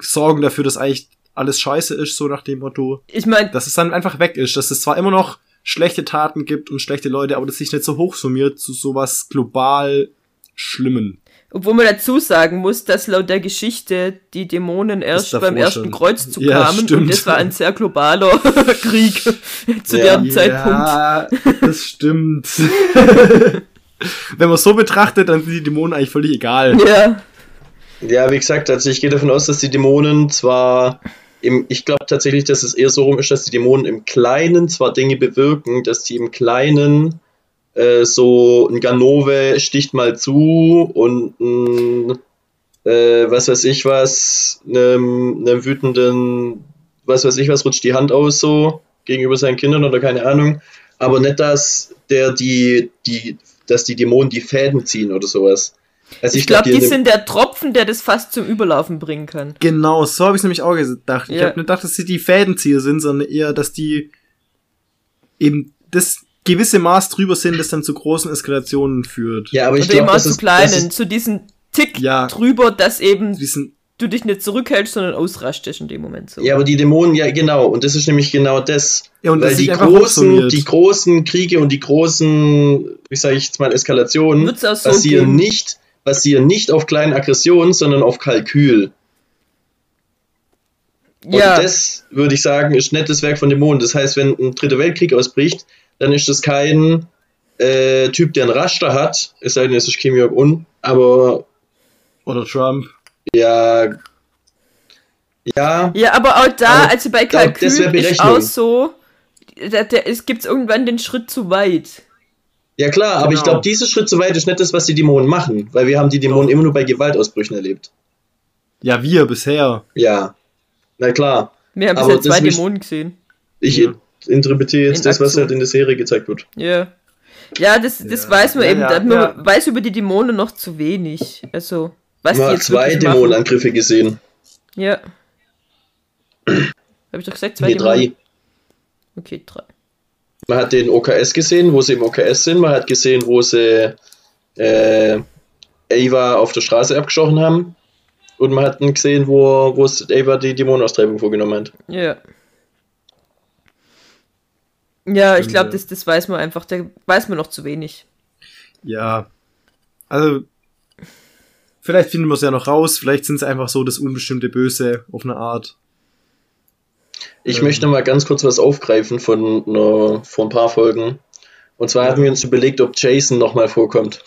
sorgen dafür, dass eigentlich alles scheiße ist, so nach dem Motto, ich meine, dass es dann einfach weg ist, dass es zwar immer noch schlechte Taten gibt und schlechte Leute, aber das sich nicht so hochsummiert zu sowas global Schlimmen. obwohl man dazu sagen muss, dass laut der Geschichte die Dämonen erst beim ersten schon. Kreuzzug Ja, kamen und stimmt. das war ein sehr globaler Krieg zu Ja. dem Zeitpunkt. Ja, das stimmt. Wenn man so betrachtet, dann sind die Dämonen eigentlich völlig egal. Ja, Ja, wie gesagt, also ich gehe davon aus, dass die Dämonen zwar im, ich glaube tatsächlich, dass es eher so rum ist, dass die Dämonen im Kleinen zwar Dinge bewirken, dass die im Kleinen äh, so ein Ganove sticht mal zu und ein, äh, was weiß ich was, einem, einem wütenden, was weiß ich was, rutscht die Hand aus so gegenüber seinen Kindern oder keine Ahnung. Aber nicht, dass der die, die, dass die Dämonen die Fäden ziehen oder sowas. Also ich glaube, glaub, die sind der Tropfen, der das fast zum Überlaufen bringen kann. Genau, so habe ich nämlich auch gedacht. Ich Ja. habe nicht gedacht, dass sie die Fädenzieher sind, sondern eher, dass die eben das gewisse Maß drüber sind, das dann zu großen Eskalationen führt. Ja, aber ich glaube, auch das zu kleinen, das ist zu diesen Tick Ja. drüber, dass eben du dich nicht zurückhältst, sondern ausrastest in dem Moment so. ja, aber die Dämonen, ja genau, und das ist nämlich genau das. ja, und das weil sich die großen, die großen Kriege und die großen, wie sage ich jetzt mal, Eskalationen so basieren geben. nicht, basieren nicht auf kleinen Aggressionen, sondern auf Kalkül. Und ja. das, würde ich sagen, ist das Werk von Dämonen. Das heißt, wenn ein dritter Weltkrieg ausbricht, dann ist das kein äh, Typ, der einen Raster hat, es sei denn, es ist Kim Jong-un, aber Oder Trump. ja, ja, Ja, aber auch da, Aber also bei da- das Kalkül ist auch so, da, da, es gibt irgendwann den Schritt zu weit. Ja klar, aber ich Genau. glaube, dieser Schritt so weit ist nicht das, was die Dämonen machen, weil wir haben die Dämonen immer nur bei Gewaltausbrüchen erlebt. Ja, wir bisher. Ja, na klar. Wir haben Aber bisher zwei mich- Dämonen gesehen. Ich Ja. interpretiere jetzt In das, was Aktion. halt in der Serie gezeigt wird. Ja. Ja, das, das Ja. weiß man Ja, eben. man ja. weiß über die Dämonen noch zu wenig. Also, was Man die hat jetzt zwei. Dämonenangriffe gesehen. Ja. Habe ich doch gesagt, zwei Nee, Dämonen? drei. Okay, drei. Man hat den OKS gesehen, wo sie im OKS sind. Man hat gesehen, wo sie äh, Ava auf der Straße abgeschochen haben. Und man hat gesehen, wo, wo Ava die Dämonenaustreibung vorgenommen hat. Ja. Ja, ich glaube, das, das weiß man einfach. Da weiß man noch zu wenig. Ja. Also, vielleicht finden wir es ja noch raus. Vielleicht sind es einfach so das unbestimmte Böse auf eine Art. Ich Ähm. möchte mal ganz kurz was aufgreifen von einer, vor ein paar Folgen. Und zwar hatten wir uns überlegt, ob Jason nochmal vorkommt.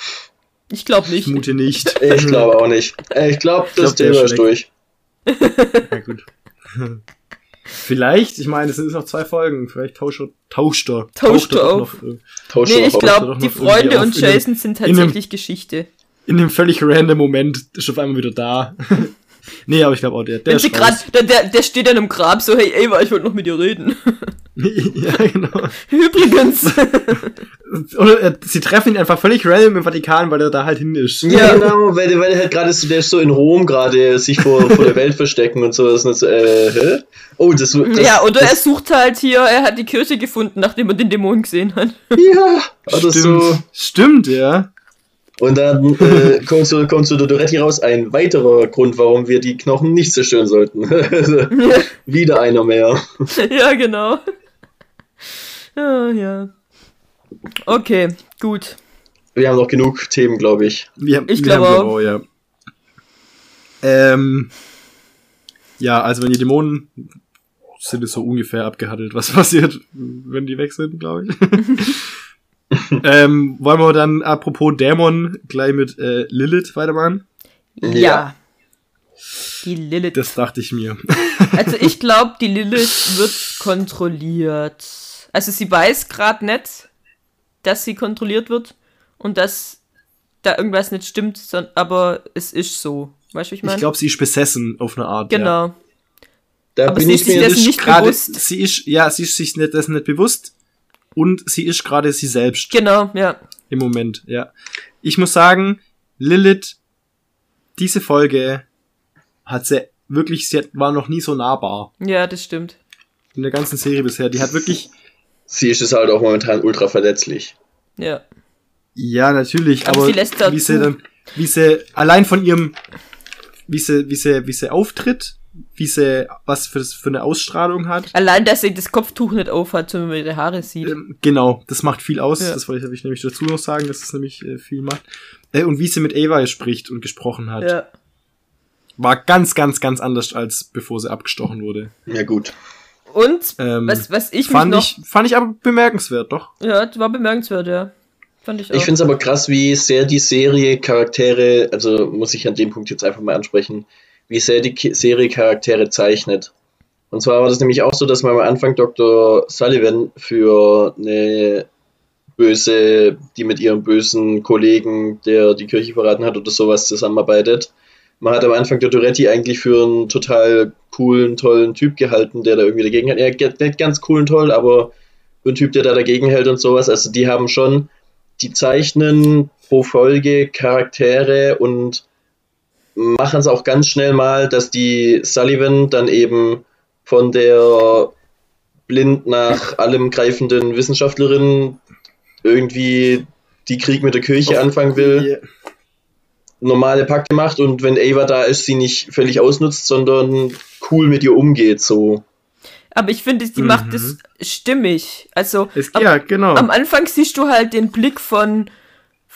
Ich glaube Ich nicht. vermute nicht. Ich glaube auch nicht. Äh, Ich glaube, das glaub, der Thema ist durch. Ja, gut. Vielleicht, ich meine, es sind noch zwei Folgen. Vielleicht tauscht er, tauscht er, Tauscht er auf. noch, äh, Nee, ich glaube, die Freunde und in Jason sind in dem- tatsächlich Geschichte. in dem völlig random Moment ist er auf einmal wieder da. nee, aber ich glaube auch, der, der Wenn sie grad, der, der, der steht dann im Grab so, hey Ava, ich wollte noch mit dir reden. ja, genau. Übrigens. Oder äh, sie treffen ihn einfach völlig random im Vatikan, weil er da halt hin ist. Ja, genau, weil, weil der halt gerade so, der ist so in Rom gerade sich vor, vor der Welt verstecken und sowas. Und so, äh, hä? Oh, das, das ja, oder er das, sucht halt hier, er hat die Kirche gefunden, nachdem er den Dämon gesehen hat. Ja, oder Stimmt. so. Stimmt, ja. Und dann äh, kommt, zu, kommt zu der Doretti raus ein weiterer Grund, warum wir die Knochen nicht zerstören sollten. Wieder einer mehr. ja, genau. Ja, ja. Okay, gut. Wir haben noch genug Themen, glaube ich. Wir, Ich glaube haben auch. ja. Ähm, ja, also wenn die Dämonen sind es so ungefähr abgehandelt, was passiert, wenn die weg sind, glaube ich. Ähm, wollen wir dann apropos Dämon gleich mit äh, Lilith weitermachen? Ja. Ja. Die Lilith. Das dachte ich mir. Also ich glaube, die Lilith wird kontrolliert. Also sie weiß gerade nicht, dass sie kontrolliert wird und dass da irgendwas nicht stimmt, son- aber es ist so. Weißt du, ich meine? Ich glaube, sie ist besessen auf eine Art. Ja. Genau. Da Aber bin sie ich ist sich mir dessen nicht gerade, bewusst. sie ist, ja, sie ist sich nicht, dessen nicht bewusst und sie ist gerade sie selbst Genau, ja. im Moment, ja. Ich muss sagen, Lilith, diese Folge hat sie wirklich, sie hat, war noch nie so nahbar Ja, das stimmt. in der ganzen Serie bisher. Die hat wirklich, Sie ist es halt auch momentan ultra verletzlich. Ja. ja, natürlich, Aber aber, sie lässt wie sie dann, wie sie allein von ihrem, wie sie, wie sie, wie sie auftritt, wie sie, was für, für eine Ausstrahlung hat, Allein, dass sie das Kopftuch nicht aufhat, wenn man ihre Haare sieht. Ähm, genau, das macht viel aus. Ja. Das wollte ich, ich nämlich dazu noch sagen, dass es nämlich äh, viel macht. Äh, und wie sie mit Ava spricht und gesprochen hat, Ja. war ganz, ganz, ganz anders als bevor sie abgestochen wurde. Ja gut. Und Ähm, was, was ich mich fand noch. ich, fand ich aber bemerkenswert, doch. Ja, das war bemerkenswert, ja. Fand ich auch. Ich finde es aber krass, wie sehr die Serie Charaktere, also muss ich an dem Punkt jetzt einfach mal ansprechen, wie sehr die Serie Charaktere zeichnet. Und zwar war das nämlich auch so, dass man am Anfang Dr. Sullivan für eine böse, die mit ihrem bösen Kollegen, der die Kirche verraten hat oder sowas zusammenarbeitet. Man hat am Anfang der Duretti eigentlich für einen total coolen, tollen Typ gehalten, der da irgendwie dagegen hält. Ja, nicht ganz cool und toll, aber einen Typ, der da dagegen hält und sowas. Also die haben schon, die zeichnen pro Folge Charaktere und machen es auch ganz schnell mal, dass die Sullivan dann eben von der blind nach allem greifenden Wissenschaftlerin irgendwie die Krieg mit der Kirche anfangen will, normale Pakte macht und wenn Ava da ist, sie nicht völlig ausnutzt, sondern cool mit ihr umgeht, so. aber ich finde, die Mhm. macht es stimmig. Also Es, am, ja, genau. am Anfang siehst du halt den Blick von,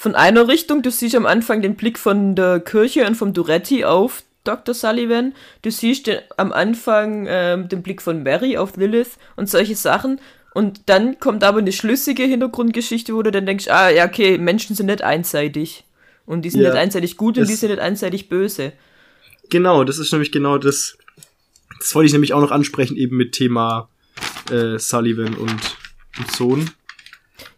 von einer Richtung. Du siehst am Anfang den Blick von der Kirche und vom Duretti auf Dr. Sullivan. Du siehst den, am Anfang ähm, den Blick von Mary auf Lilith und solche Sachen. Und dann kommt aber eine schlüssige Hintergrundgeschichte, wo du dann denkst, ah, ja, okay, Menschen sind nicht einseitig. Und die sind Ja. nicht einseitig gut und die sind nicht einseitig böse. Genau, das ist nämlich genau das. Das wollte ich nämlich auch noch ansprechen, eben mit Thema äh, Sullivan und, und Sohn.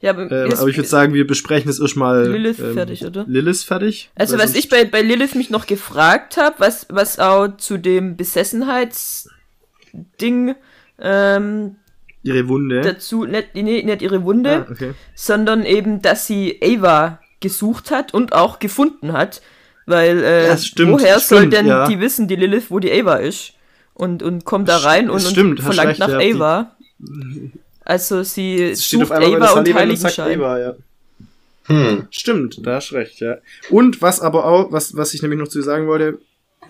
Ja, aber, Ähm, jetzt- aber ich würde sagen, wir besprechen es erstmal. Lilith ähm, fertig, oder? Lilith fertig. Also was ich bei, bei Lilith mich noch gefragt habe, was, was auch zu dem Besessenheitsding ähm, Ihre Wunde. dazu, nicht, nee, nicht ihre Wunde, ah, okay. sondern eben, dass sie Ava gesucht hat und auch gefunden hat. Weil, äh, Ja, stimmt, woher soll stimmt, denn ja. die wissen, die Lilith, wo die Ava ist? Und, und kommt da rein und, und stimmt, hast verlangt recht, nach ja, die- Ava. Also sie Es steht auf sucht einmal Ava und Sullivan und Heiligenschein. Eva, ja. Hm. Stimmt, da hast du recht, ja. Und was aber auch, was, was ich nämlich noch zu dir sagen wollte,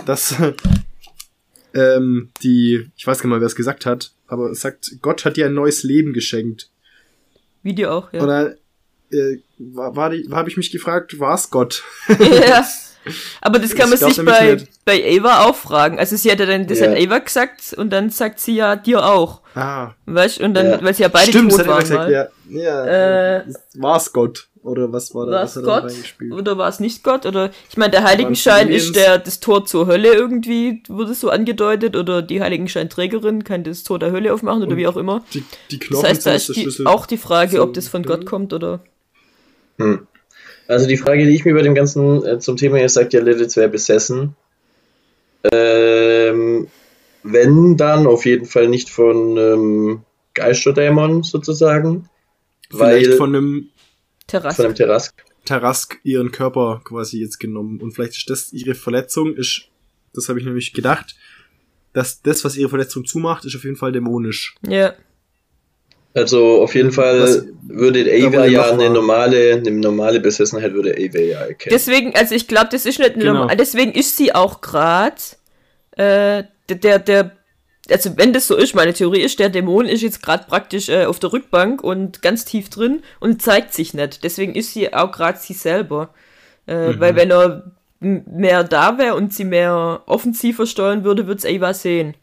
dass ähm, die, ich weiß gar nicht mal, wer es gesagt hat, aber es sagt, Gott hat dir ein neues Leben geschenkt. Wie die auch, ja. Oder äh, war, war, die- habe ich mich gefragt, war es Gott? ja. Aber das kann man sich bei, nicht. bei Ava auch fragen. Also sie hat ja dann, das Ja. hat Ava gesagt und dann sagt sie ja dir auch. Ah, Weißt und dann, Ja. weil sie ja beide stimmt, tot das hat waren gesagt, mal. ja. Ja, Äh, war es Gott? Oder was war da? War was es Gott oder war es nicht Gott? Oder ich meine, der Heiligenschein ist der das Tor zur Hölle irgendwie, wurde so angedeutet, oder die Heiligenscheinträgerin kann das Tor der Hölle aufmachen oder Und wie auch immer. Die, die Das Knochen heißt, da ist der die, Schlüssel. auch die Frage, ob das von. Gott kommt oder. Hm. Also die Frage, die ich mir bei dem ganzen äh, zum Thema jetzt sagt, ja, Lilith wäre besessen. Ähm, wenn dann auf jeden Fall nicht von ähm, Geisterdämon sozusagen, Vielleicht weil von einem Terrasse. von einem Terrask. Tarask ihren Körper quasi jetzt genommen. Und vielleicht ist das ihre Verletzung, ist, das habe ich nämlich gedacht, dass das, was ihre Verletzung zumacht, ist auf jeden Fall dämonisch. Ja. Also auf jeden Fall Was- würde Ava ja eine mal- normale, eine normale Besessenheit würde Ava ja erkennen. Deswegen, also ich glaube, das ist nicht Genau. normal. Deswegen ist sie auch gerade äh, der, der, der, also wenn das so ist, meine Theorie ist, der Dämon ist jetzt gerade praktisch äh, auf der Rückbank und ganz tief drin und zeigt sich nicht. Deswegen ist sie auch gerade sie selber. Äh, Mhm. Weil wenn er m- mehr da wäre und sie mehr offensiver steuern würde, würde es Ava sehen.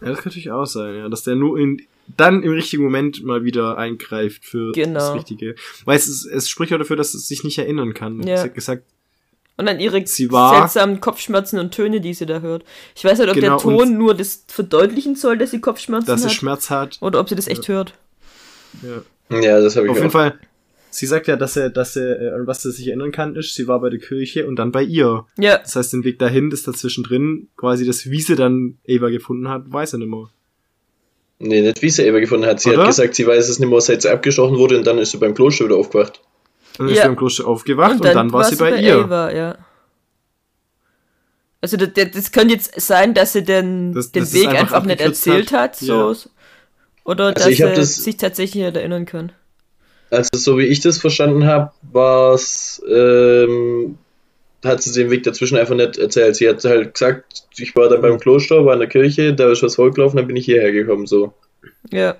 Ja, das kann natürlich auch sein, ja, dass der nur in, dann im richtigen Moment mal wieder eingreift für Genau. das Richtige. Weil es, ist- es spricht auch dafür, dass es sich nicht erinnern kann. Ja. Sie hat gesagt, Und dann ihre Sie war- seltsamen Kopfschmerzen und Töne, die sie da hört. Ich weiß nicht, ob Genau, der Ton nur das verdeutlichen soll, dass sie Kopfschmerzen dass sie hat. Schmerz hat. Oder ob sie das echt hört. Ja. ja, das habe ich Auf auch. jeden Fall, sie sagt ja, dass er, dass er, äh, an was er sich erinnern kann, ist, sie war bei der Kirche und dann bei ihr. Ja, Das heißt, den Weg dahin, das dazwischen drin, quasi das Wiese dann Eva gefunden hat, weiß er nicht mehr. Nee, nicht wie sie Ava gefunden hat. Sie Oder? hat gesagt, sie weiß es nicht mehr, seit sie abgestochen wurde und dann ist sie beim Kloster wieder aufgewacht. Und dann ist Ja. sie im Kloster aufgewacht und dann, war sie bei, ihr. Ava, ja. Also das, das könnte jetzt sein, dass sie den, Das- den das ist Weg einfach einfach, nicht erzählt hat. hat, so. Ja. Oder Also dass sie das- sich tatsächlich nicht erinnern kann. Also so wie ich das verstanden habe, war es, ähm, hat sie den Weg dazwischen einfach nicht erzählt. Sie hat halt gesagt, ich war dann beim Kloster, war in der Kirche, da ist was vollgelaufen, dann bin ich hierher gekommen, so. Ja.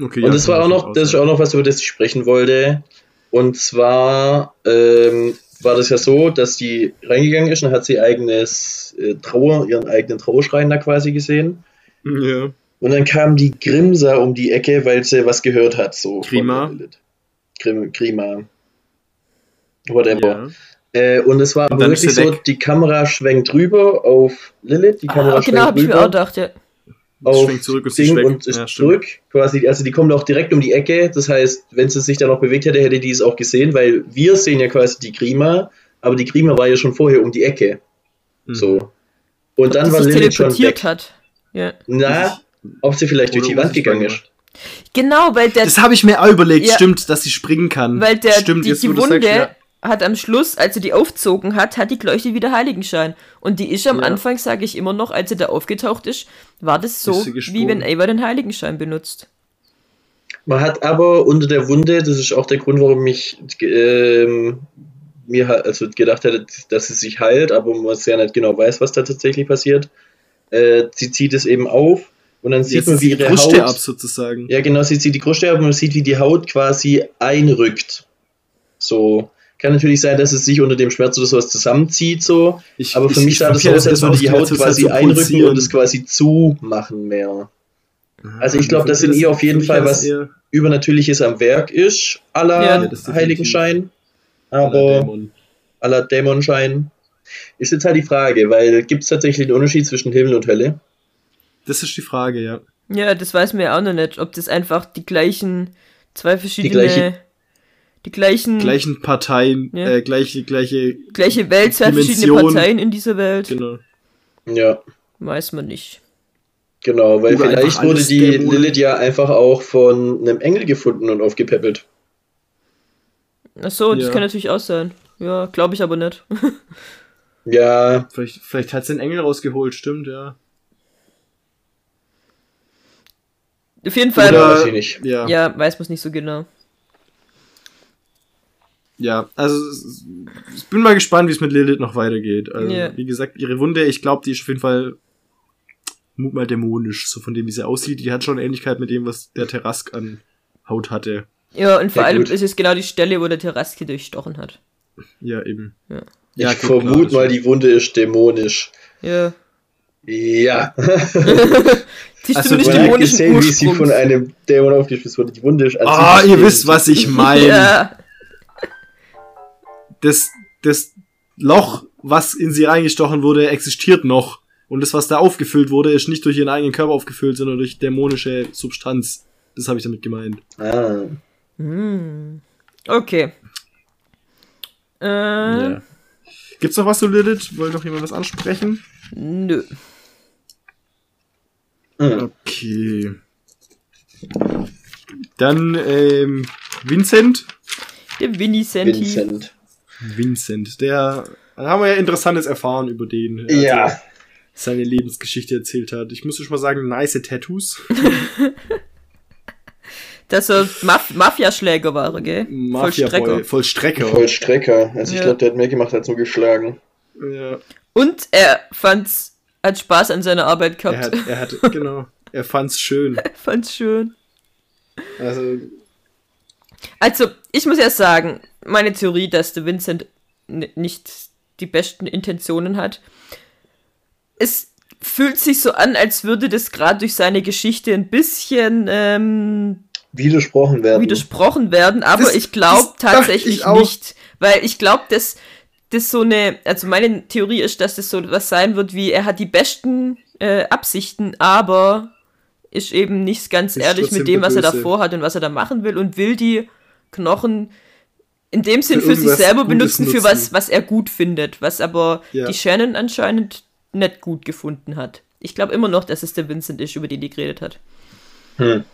Okay, Und ja, das war auch noch, das ist auch noch was, über das ich sprechen wollte. Und zwar ähm, war das ja so, dass die reingegangen ist und hat sie eigenes äh, Trauer, ihren eigenen Trauerschrein da quasi gesehen. Ja. Und dann kam die Grimsa um die Ecke, weil sie was gehört hat, so. von Grima. Grim, Grima. Whatever. ja. Äh, und es war Und wirklich so, weg. die Kamera schwenkt rüber auf Lilith, die Kamera Ah, genau, hab schwenkt ich mir auch rüber gedacht, ja. auf schwenkt zurück und Ding und ist Ja, zurück. Quasi, also die kommt auch direkt um die Ecke. Das heißt, wenn sie sich da noch bewegt hätte, hätte die es auch gesehen, weil wir sehen ja quasi die Grima, aber die Grima war ja schon vorher um die Ecke. Mhm. So. Und dann war Lilith schon teleportiert weg. hat. Ja. Na, ob sie vielleicht durch die Wand gegangen ist. Genau, weil der, Das habe ich mir auch überlegt, Ja. stimmt, dass sie springen kann. weil der stimmt, die, jetzt, die Wunde sagst, ja. hat am Schluss, als sie die aufzogen hat, hat die Leuchte wieder Heiligenschein. Und die ist am Ja. Anfang, sage ich immer noch, als sie da aufgetaucht ist, war das so, wie wenn Ava den Heiligenschein benutzt. Man hat aber unter der Wunde, das ist auch der Grund, warum ich ähm, mir also gedacht hätte, dass sie sich heilt, aber man sehr nicht genau weiß, was da tatsächlich passiert. Äh, sie zieht es eben auf und dann sieht Jetzt man, wie ihre Kruste Haut. ab sozusagen. Ja, genau, sie zieht die Kruste ab und man sieht, wie die Haut quasi einrückt. So. Kann natürlich sein, dass es sich unter dem Schmerz oder sowas zusammenzieht, so. Ich, Aber für ich- mich ich sah das aus, als würde die Haut das hat quasi so einrücken und es quasi zumachen mehr. Also ich glaube, in mich ihr auf jeden Fall was Übernatürliches am Werk ist, aller Ja, das. Heiligenschein. Aber Dämon. aller Dämonschein. Ist jetzt halt die Frage, weil gibt es tatsächlich einen Unterschied zwischen Himmel und Hölle? Das ist die Frage, ja. Ja, das weiß man ja auch noch nicht, ob das einfach die gleichen, zwei verschiedene, die, gleiche- gleichen, Gleichen Parteien, Ja. äh, gleiche, gleiche, gleiche Welt, zwei verschiedene Dimension. Parteien in dieser Welt. genau. Ja, Weiß man nicht. genau, weil Über vielleicht wurde die Dämonen. Lilith ja einfach auch von einem Engel gefunden und aufgepäppelt. Ach so, das Ja. kann natürlich auch sein. Ja, glaube ich aber nicht. Ja, Vielleicht, vielleicht hat sie einen Engel rausgeholt, stimmt, ja. Auf jeden Fall, Oder- weiß ich nicht. Ja, ja, ja, weiß man es nicht so genau. also es- es- ich bin mal gespannt, wie es mit Lilith noch weitergeht. Also, Ja. wie gesagt, ihre Wunde, ich glaube, die ist auf jeden Fall mut mal dämonisch, so von dem, wie sie aussieht. Die hat schon Ähnlichkeit mit dem, was der Terrask an Haut hatte. Ja, und vor Ja, allem gut. ist es genau die Stelle, wo der Terraske durchstochen hat. Ja, eben. Ja. Ich Ja, vermute das mal, die Wunde ist dämonisch. Ja. Ja. Die ist Also, zumindest hat dämonischen gesehen, wie sie Ursprungs. von einem Dämon aufgespießt wurde. Die Wunde ist an Ah, sich ihr wisst, was ich meine. Ja, das, das Loch, was in sie reingestochen wurde, existiert noch. Und das, was da aufgefüllt wurde, ist nicht durch ihren eigenen Körper aufgefüllt, sondern durch dämonische Substanz. Das habe ich damit gemeint. Ah. Hm. Okay. Äh, Gibt's noch was zu Lilith? Wollte noch jemand was ansprechen? nö. Hm. Okay. Dann, ähm, Vincent. Der Vincenti. Vincent. Vincent, der, da haben wir ja Interessantes erfahren über den. als Ja. er Seine Lebensgeschichte erzählt hat. Ich muss schon mal sagen, nice Tattoos. Dass er Maf Mafiaschläger war, gell? Mafia-Boy, Vollstrecker. Vollstrecker. Also ich Ja. glaube, der hat mehr gemacht als nur geschlagen. Ja. Und er fand's, hat Spaß an seiner Arbeit Er gehabt. hat, er hat, genau. Er fand's schön. fand's schön. Also, Also, ich muss ja sagen, meine Theorie, dass der Vincent nicht die besten Intentionen hat, es fühlt sich so an, als würde das gerade durch seine Geschichte ein bisschen ähm, Widersprochen werden. widersprochen werden, aber Das- ich glaube tatsächlich nicht, weil ich glaube, dass das so eine, also meine Theorie ist, dass das so was sein wird wie, er hat die besten äh, Absichten, aber ist eben nicht ganz Ist ehrlich mit dem, was er böse. davor hat und was er da machen will und will die Knochen in dem Sinn Für für, sich selber Gutes benutzen, für was, was er gut findet, was aber Ja. die Shannon anscheinend nicht gut gefunden hat. Ich glaube immer noch, dass es der Vincent ist, über den die geredet hat. Hm.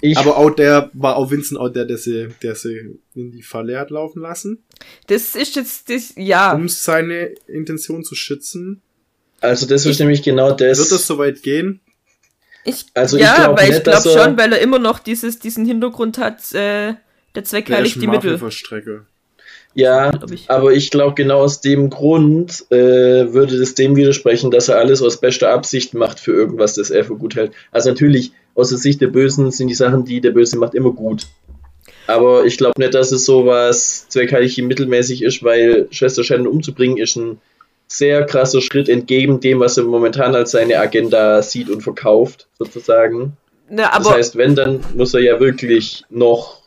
Ich, aber auch der, war auch Vincent auch der, der sie, der sie in die Falle hat laufen lassen, Das ist jetzt, das, ja. um seine Intention zu schützen. also das ist nämlich genau das. Wird das soweit gehen? Ich, Also ich ja, glaub weil ich nicht, glaube dass er- schon, weil er immer noch dieses, diesen Hintergrund hat, äh, der Zweck heiligt die Mittel. Ja, ich. aber ich glaube genau aus dem Grund äh, würde das dem widersprechen, dass er alles aus bester Absicht macht für irgendwas, das er für gut hält. Also natürlich, aus der Sicht der Bösen sind die Sachen, die der Böse macht, immer gut. Aber ich glaube nicht, dass es sowas zweckheilig mittelmäßig ist, weil Schwester Shannon umzubringen ist ein sehr krasser Schritt entgegen dem, was er momentan als seine Agenda sieht und verkauft, sozusagen. Ja, Das heißt, wenn, dann muss er ja wirklich noch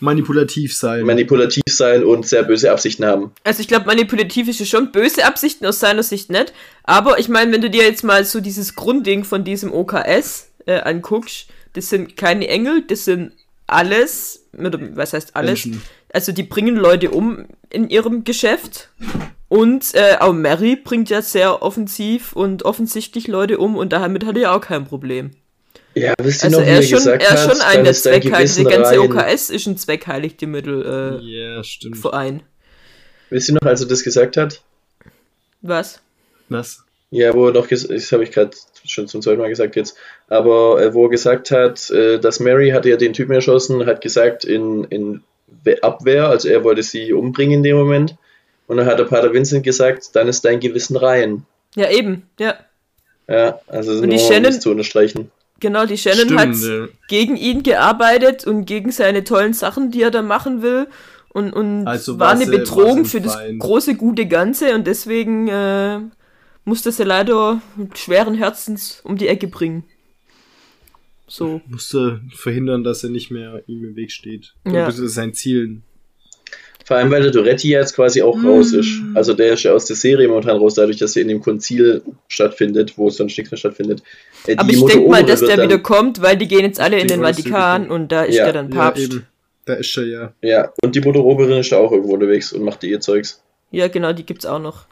Manipulativ sein. manipulativ sein und sehr böse Absichten haben. also ich glaube, manipulativ ist es schon böse Absichten aus seiner Sicht nicht. Aber ich meine, wenn du dir jetzt mal so dieses Grundding von diesem OKS äh, anguckst, das sind keine Engel, das sind alles, was heißt alles? Menschen. Also die bringen Leute um in ihrem Geschäft. Und äh, auch Mary bringt ja sehr offensiv und offensichtlich Leute um und damit hat er ja auch kein Problem. Ja, wisst ihr Also noch, wie er ist schon, gesagt er ist hat, schon ein der ist. Gewissen Der ganze rein. OKS ist ein zweckheiligte Mittel äh, Ja, stimmt. Verein. Wisst ihr noch, als er das gesagt hat? Was? Was? Ja, wo er noch, ges- das habe ich gerade schon zum zweiten Mal gesagt jetzt, aber äh, wo er gesagt hat, äh, dass Mary hatte ja den Typen erschossen, hat gesagt in, in We- Abwehr, also er wollte sie umbringen in dem Moment. Und dann hat der Pater Vincent gesagt, dann ist dein Gewissen rein. Ja, eben, ja. Ja, also Und nur die um Shannon- das zu unterstreichen. Genau, die Shannon Stimmt, hat ja. gegen ihn gearbeitet und gegen seine tollen Sachen, die er da machen will. Und, und Also war eine sie- Bedrohung für das große, gute Ganze und deswegen äh, musste sie leider mit schweren Herzens um die Ecke bringen. So. Musste verhindern, dass er nicht mehr ihm im Weg steht. Ja. Sein Zielen. Vor allem, weil der Doretti jetzt quasi auch Mm. raus ist. Also der ist ja aus der Serie momentan raus, dadurch, dass sie in dem Konzil stattfindet, wo sonst nichts mehr stattfindet. Äh, Aber ich denke mal, dass der wieder kommt, weil die gehen jetzt alle in den Vatikan und da ist Ja. der dann Papst. Ja, eben. Da ist er ja. Ja, und die Mutter Oberin ist da auch irgendwo unterwegs und macht ihr Zeugs. Ja, genau, die gibt's auch noch.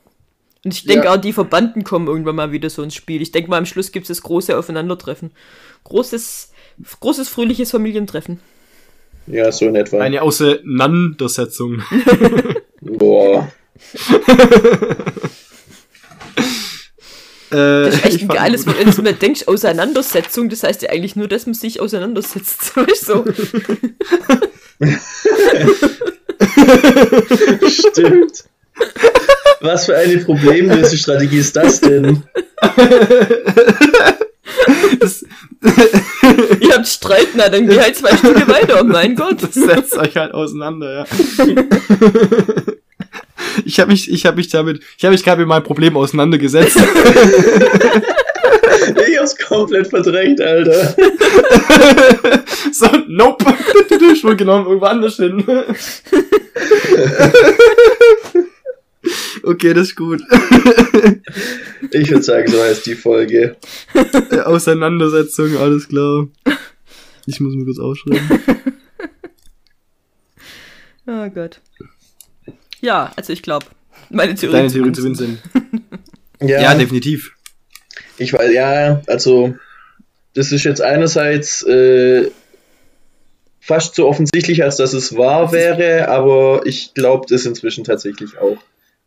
Und ich denke Ja. auch, die Verbanden kommen irgendwann mal wieder so ins Spiel. Ich denke mal, am Schluss gibt's das große Aufeinandertreffen. Großes, großes, fröhliches Familientreffen. Ja, so in etwa. Eine Auseinandersetzung. Boah. Äh, Das ist echt ich ein geiles. Wort. Wenn du mir denkst, Auseinandersetzung, das heißt ja eigentlich nur, dass man sich auseinandersetzt. Du? Stimmt. Was für eine problemlöse Strategie ist das denn? Das, Ihr habt Streit, na, dann geh halt zwei Stücke weiter. Oh mein Gott. das setzt euch halt auseinander, ja. Ich habe mich, ich habe mich damit, ich habe mich gerade mit meinem Problem auseinandergesetzt. Ich hab's komplett verdrängt, Alter. so, nope. Schon genommen, irgendwo anders hin. okay, das ist gut. Ich würde sagen, so heißt die Folge. Äh, Auseinandersetzung, alles klar. Ich muss mir kurz aufschreiben. Oh Gott. Ja, also ich glaube, meine Theorie. Deine Theorie zu Vincent. Vincent. Ja, Ja, definitiv. ich weiß, ja, also, das ist jetzt einerseits äh, fast so offensichtlich, als dass es wahr wäre, aber ich glaube das inzwischen tatsächlich auch.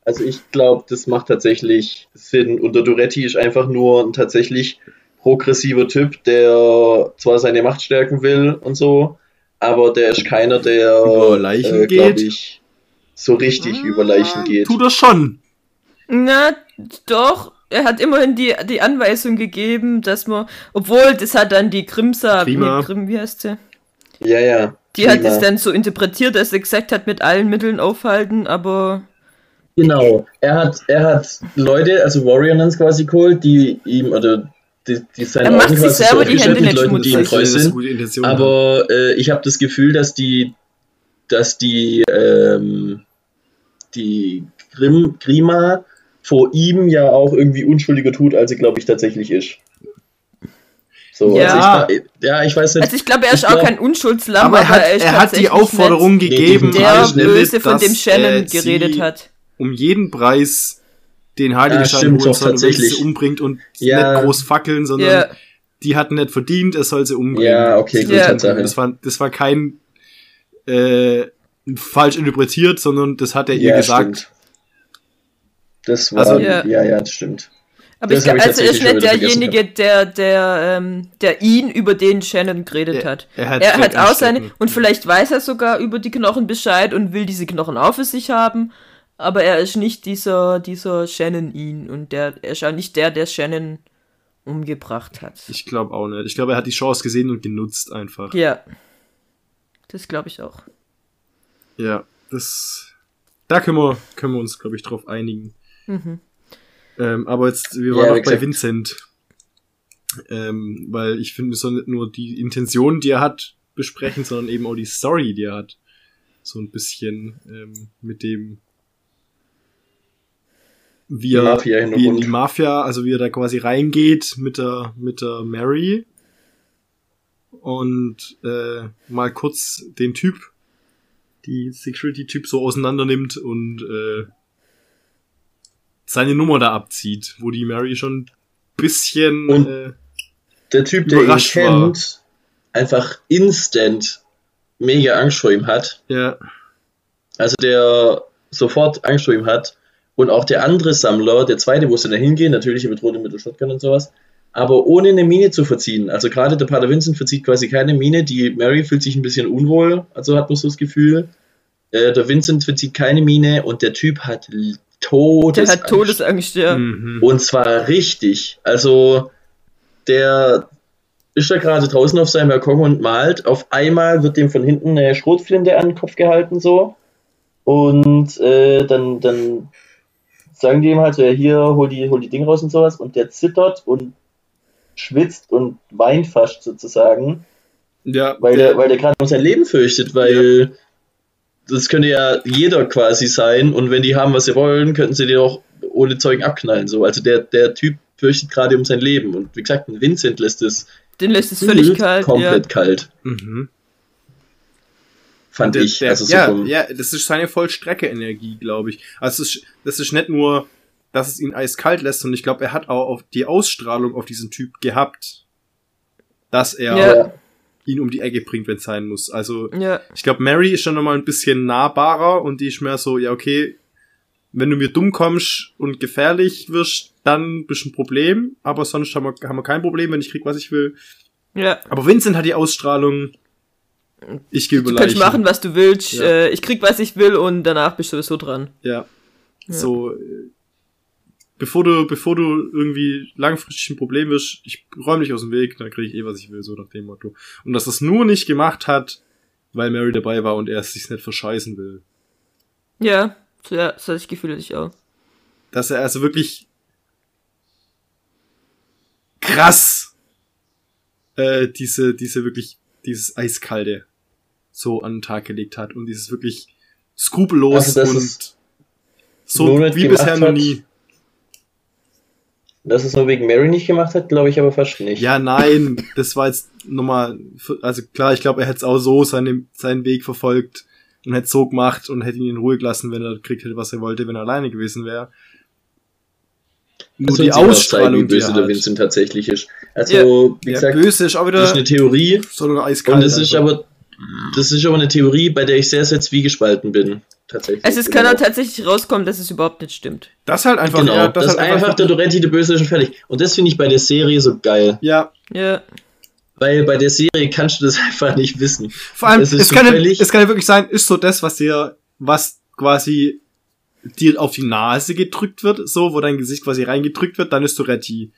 Also ich glaube, das macht tatsächlich Sinn. Und der Duretti ist einfach nur ein tatsächlich progressiver Typ, der zwar seine Macht stärken will und so, aber der ist keiner, der, Über Leichen äh, geht? ich, so richtig über Leichen geht. Tut er schon. Na, doch. Er hat immerhin die, die Anweisung gegeben, dass man, obwohl, das hat dann die Grimsa, Grima. nee, Grim, wie heißt sie? Ja, ja. Die hat prima. es dann so interpretiert, dass er gesagt hat, mit allen Mitteln aufhalten, aber Genau. Er hat, er hat Leute, also Warrior Nuns quasi geholt, die ihm, oder die, die seine Er macht Augen sich selber die Hände mit nicht Leuten, die ihm treu sind. Aber äh, ich habe das Gefühl, dass die, dass die, ähm, die Grim, Grima vor ihm ja auch irgendwie unschuldiger tut, als sie, glaube ich, tatsächlich ist. So, Ja. also ich, ja, ich weiß nicht. also ich glaube, er ist Ich auch glaub- kein Unschuldslamm, aber er hat, er ist er hat die Aufforderung Nee, gegeben, der Böse, von dem Shannon äh, geredet sie hat. Um jeden Preis den Heiligen Ja, holen soll und sie umbringt und Ja. nicht groß fackeln, sondern Ja, die hat nicht verdient, er soll sie umbringen. Ja, okay, gut, umbringen. Das war, das war kein äh, falsch interpretiert, sondern das hat er ihr ja, gesagt. stimmt. Das war, Also- ja. Ja. ja, das stimmt. aber Das ich ich also er ist nicht derjenige, der, der, ähm, der ihn über den Shannon geredet hat. Er hat, Er hat auch seine, und vielleicht weiß er sogar über die Knochen Bescheid und will diese Knochen auch für sich haben, aber er ist nicht dieser, dieser Shannon ihn und der, er ist auch nicht der, der Shannon umgebracht hat. Ich glaube auch nicht. Ich glaube, er hat die Chance gesehen und genutzt einfach. Ja. Das glaube ich auch. Ja, das. Da können wir, können wir uns, glaube ich, drauf einigen. Mhm. Ähm, aber jetzt, wir Ja, waren noch wie bei. Vincent. Ähm, weil ich finde, wir sollen nicht nur die Intention, die er hat, besprechen, sondern eben auch die Story, die er hat. So ein bisschen ähm, mit dem, wie er, Mafia-Hintergrund. wie in die Mafia, also wie er da quasi reingeht mit der, mit der Mary und äh, mal kurz den Typ, die Security-Typ so auseinander nimmt und äh, seine Nummer da abzieht, wo die Mary schon ein bisschen Und- äh, Der Typ, der ihn Überrascht war. kennt, einfach instant mega Angst vor ihm hat. ja, Also der sofort Angst vor ihm hat. Und auch der andere Sammler, der zweite, wo sie dann hingehen, natürlich mit rotem Mittel Shotgun und sowas, aber ohne eine Mine zu verziehen. Also gerade der Pater Vincent verzieht quasi keine Mine. Die Mary fühlt sich ein bisschen unwohl, also hat man so das Gefühl. Äh, der Vincent verzieht keine Mine und der Typ hat l- Der Todesangst. hat Todesangst, ja. mhm. Und zwar richtig. Also, der ist da gerade draußen auf seinem Balkon und malt. Auf einmal wird dem von hinten eine Schrotflinte an den Kopf gehalten, so. Und äh, dann, dann sagen die ihm halt so, ja, hier, hol die, hol die Dinge raus und sowas. Und der zittert und schwitzt und weint fast sozusagen, ja, weil der, weil der gerade um sein Leben fürchtet, weil das könnte ja jeder quasi sein. Und wenn die haben, was sie wollen, könnten sie den auch ohne Zeugen abknallen. So. Also der, der Typ fürchtet gerade um sein Leben. Und wie gesagt, ein Vincent lässt es Den lässt es völlig kalt. Ja. komplett kalt, mhm. Fand Der- ich. der- also so ja, ja, das ist seine Vollstrecke-Energie, glaube ich. Also es ist, das ist nicht nur, dass es ihn eiskalt lässt, sondern ich glaube, er hat auch auf die Ausstrahlung auf diesen Typ gehabt, dass er Ja. ihn um die Ecke bringt, wenn es sein muss. Also ja. ich glaube, Mary ist schon nochmal ein bisschen nahbarer und die ist mehr so, ja, okay, wenn du mir dumm kommst und gefährlich wirst, dann bist du ein Problem, aber sonst haben wir, haben wir kein Problem, wenn ich krieg, was ich will. Ja. Aber Vincent hat die Ausstrahlung, ich gehe über Du kannst machen, was du willst. Ja. Äh, ich krieg, was ich will und danach bist du sowieso dran. Ja. Ja. So, äh, bevor du, bevor du irgendwie langfristig ein Problem wirst, ich räume dich aus dem Weg, dann kriege ich eh, was ich will, so nach dem Motto. Und dass das nur nicht gemacht hat, weil Mary dabei war und er es sich nicht verscheißen will. Ja. So, ja, das hatte ich Gefühl, ich auch. Dass er also wirklich krass äh, diese, diese wirklich, dieses Eiskalte so an den Tag gelegt hat und dieses wirklich skrupellos Also, und so wie bisher noch nie. Dass es nur wegen Mary nicht gemacht hat, glaube ich aber fast nicht. Ja, nein, das war jetzt nochmal, also klar, ich glaube, er hätte es auch so seine, seinen Weg verfolgt und hätte so gemacht und hätte ihn in Ruhe gelassen, wenn er gekriegt hätte, was er wollte, wenn er alleine gewesen wäre. Nur Also die immer zeigen, Ausstrahlung, wie die böse der. Vincent tatsächlich ist. Also, Ja. wie Ja, gesagt, böse ist auch das ist wieder eine Theorie so eiskalt. und es ist aber das ist aber eine Theorie, bei der ich sehr, sehr zwiegespalten bin. tatsächlich. Also es kann auch tatsächlich rauskommen, dass es überhaupt nicht stimmt. Das halt einfach, Genau, ja, das, das ist halt einfach der Doretti, der Böse ist und fertig. Und das finde ich bei der Serie so geil. Ja, Ja. Weil bei der Serie kannst du das einfach nicht wissen. vor allem, Es es, ist kann, es kann ja wirklich sein, ist so das, was dir, was quasi dir auf die Nase gedrückt wird, so, wo dein Gesicht quasi reingedrückt wird, dann ist Tourette.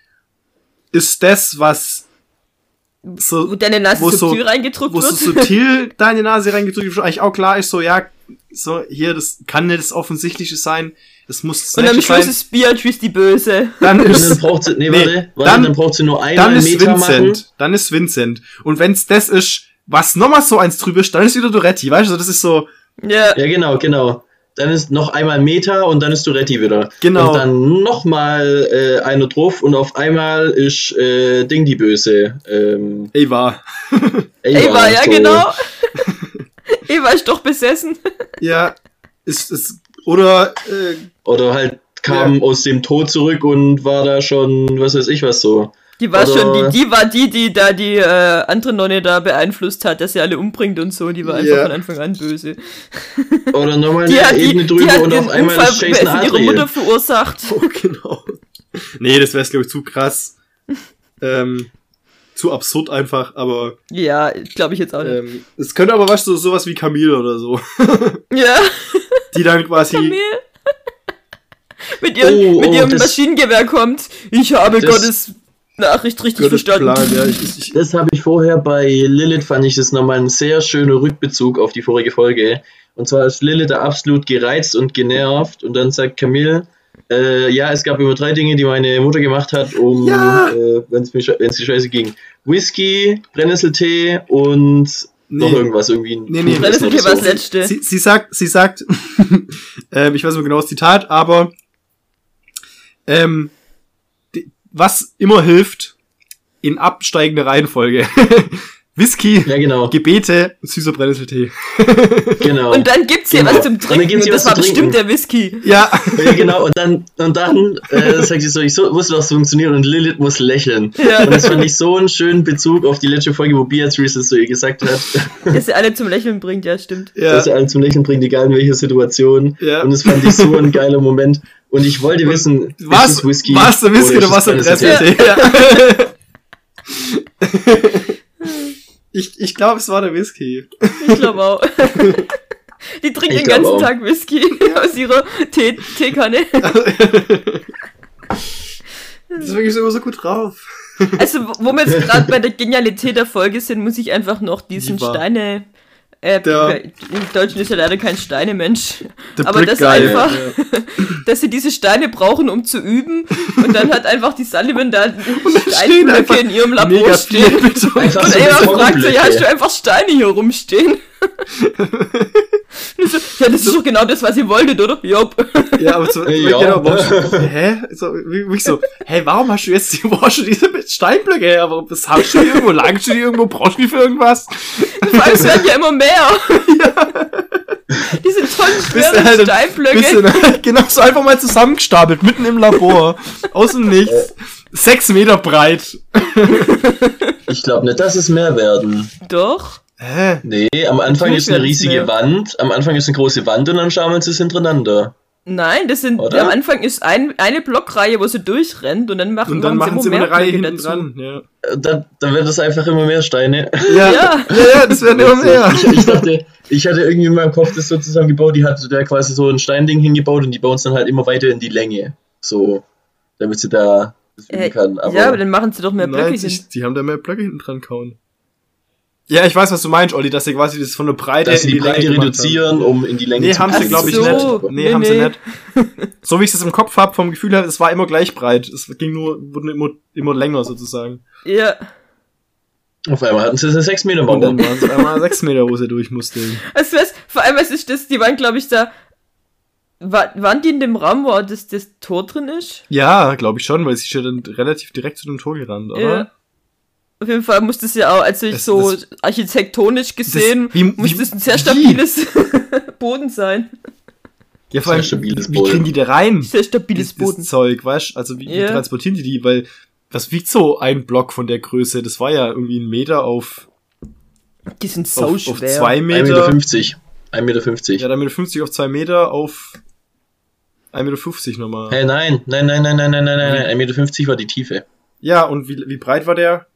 Ist das, was Wo so, deine Nase wo subtil so- reingedrückt wo so wird. subtil deine Nase reingedrückt wird, eigentlich auch klar ist, so, ja, so, hier, das kann nicht das Offensichtliche sein, das muss das Und am Schluss sein, ist Beatrice die Böse. dann Und dann ist, braucht sie, nee, Nee, warte, warte, dann- dann, braucht sie nur einmal dann einen ist Meter machen. Vincent, dann ist Vincent. Und wenn's das ist, was nochmal so eins drüber ist, dann ist wieder Doretti, weißt du, das ist so, Ja. Ja, genau, genau. Dann ist noch einmal Meter und dann ist Duretti wieder. Genau. Und dann nochmal äh, einer drauf und auf einmal ist äh, Ding die Böse. Ähm, Ava. Eva, ja so. genau. Eva ist doch besessen. Ja, ist, ist, oder, äh, Oder halt kam aus dem Tod zurück und war da schon, was weiß ich was so. Die war Oder- schon, die, die war die, die da die äh, andere Nonne da beeinflusst hat, dass sie alle umbringt und so. Die war einfach Ja. von Anfang an böse. Oder nochmal Die eine hat, die, Ebene die drüber hat und den auf einmal Unfall ist Jason von ihrer Mutter Adriel. verursacht. oh, genau. Nee, das wäre, glaube ich, zu krass. ähm, zu absurd einfach, aber, Ja, glaube ich jetzt auch nicht. ähm, es könnte aber was so, sowas wie Camille oder so. ja, Die dann quasi, Camille. mit ihrem, Oh, mit oh, ihrem das- Maschinengewehr kommt. Ich habe Das- Gottes Nachricht richtig Gottes verstanden. Plan, ja, ich, ich, Das habe ich vorher bei Lilith, fand ich das nochmal ein sehr schöner Rückbezug auf die vorige Folge. Und zwar ist Lilith da absolut gereizt und genervt und dann sagt Camille, äh, ja, es gab immer drei Dinge, die meine Mutter gemacht hat, um, Ja. äh, wenn es mir sche- wenn's die Scheiße ging. Whisky, Brennnesseltee und noch Nee. irgendwas irgendwie. ein Nee, nee. Oder war das letzte. Sie, sie sagt, sie sagt, ähm, ich weiß nicht mehr genau das Zitat, aber ähm, was immer hilft in absteigender Reihenfolge. Whisky, Ja, genau. Gebete, süßer Brennnesseltee. genau. Und dann gibt's hier Genau. was zum Und dann Trinken gibt's und, hier das was war zu trinken. bestimmt der Whisky. Ja, ja, genau. Und dann, und dann äh, sagt sie so, ich so, wusste, was funktioniert und Lilith muss lächeln. Ja. Und das fand ich so einen schönen Bezug auf die letzte Folge, wo Beatrice es zu ihr gesagt hat. Dass sie alle zum Lächeln bringt, ja, stimmt. ja. dass er einen zum Lächeln bringt, egal in welcher Situation. Ja. Und das fand ich so ein geiler Moment. Und ich wollte wissen, ist was, es Whisky was der Whisky oder oder ist was es der Brennnesseltee? Brennnesseltee? Ja. ich ich glaube, es war der Whisky. Ich glaube auch. Die trinkt den ganzen auch. Tag Whisky aus ihrer Tee Teekanne. Das ist wirklich immer so gut drauf. Also, wo wir jetzt gerade bei der Genialität der Folge sind, muss ich einfach noch diesen Steine. Äh, Der- Im Deutschen ist ja leider kein Steinemensch. Aber das einfach, Ja. dass sie diese Steine brauchen, um zu üben. Und dann hat einfach die Sullivan da Steinblöcke in ihrem Labor stehen. Und Eva fragt so, ja, hast du einfach Steine hier rumstehen? Ja, das ist doch genau das, was ihr wolltet, oder? Jopp. Ja, aber so, Ja. genau, warum, hä? So, wie, wie so, hä, warum hast du jetzt die, du diese Steinblöcke her? Warum, das hast du die irgendwo, lagst du die irgendwo, brauchst du die für irgendwas? Vor allem, es werden ja immer mehr. Diese tollen, Bist schweren halt ein Steinblöcke. bisschen, genau, so einfach mal zusammengestapelt, mitten im Labor, aus dem Nichts, sechs Meter breit. Ich glaube nicht, dass es mehr werden. Doch. Hä? Nee, am Anfang Natürlich ist eine riesige mehr. Wand. Am Anfang ist eine große Wand und dann schaumeln sie es hintereinander. Nein, das sind, Oder? am Anfang ist ein, eine Blockreihe, wo sie durchrennt und dann machen, Und dann machen sie immer eine Reihe hinten dran, ja. Äh, Dann, dann wird es einfach immer mehr Steine. Ja, ja, Ja. ja, das werden immer mehr. Ich, ich dachte, ich hatte irgendwie in meinem Kopf das so zusammengebaut, die hat da quasi so ein Steinding hingebaut und die bauen es dann halt immer weiter in die Länge. So, damit sie da das üben Äh, kann. Aber, ja, aber dann machen sie doch mehr Blöcke Nein, hin. die haben da mehr Blöcke hinten dran kauen. Ja, ich weiß, was du meinst, Olli, dass sie quasi das von der Breite dass sie in die Breite Länge reduzieren, um in die Länge Nee, zu haben sie, glaube ich, so. nicht. Nee, Nee, haben sie nee. nicht. So wie ich es im Kopf habe, vom Gefühl her, es war immer gleich breit. Es ging nur, wurde immer, immer länger sozusagen. Ja. Auf einmal hatten sie eine 6 Meter Und dann Mauer. waren es einmal sechs Meter, wo sie durch musste. Also, was, vor allem, was ist das? Die waren, glaube ich, da. War, waren die in dem Raum, wo das, das Tor drin ist? Ja, glaube ich schon, weil sie ist ja dann relativ direkt zu dem Tor gerannt, oder? Ja. Auf jeden Fall muss das ja auch, also ich Das- so das- architektonisch gesehen, wie- muss wie- das ein sehr wie? stabiles Boden sein. Ja, vor allem, wie Boden. kriegen die da rein? Sehr stabiles Das, das Boden. Zeug, weißt Also wie, wie Ja. transportieren die die? Weil, was wiegt so ein Block von der Größe? Das war ja irgendwie ein Meter auf, Die sind so auf, schwer. auf zwei 1,50 Meter. Meter. 1,50 Meter. Ja, dann mit 50 auf 2 Meter auf 1,50 Meter nochmal. Hey, nein, nein, nein, nein, nein, nein, nein, nein, 1,50 Meter war die Tiefe. Ja, und wie, wie breit war der?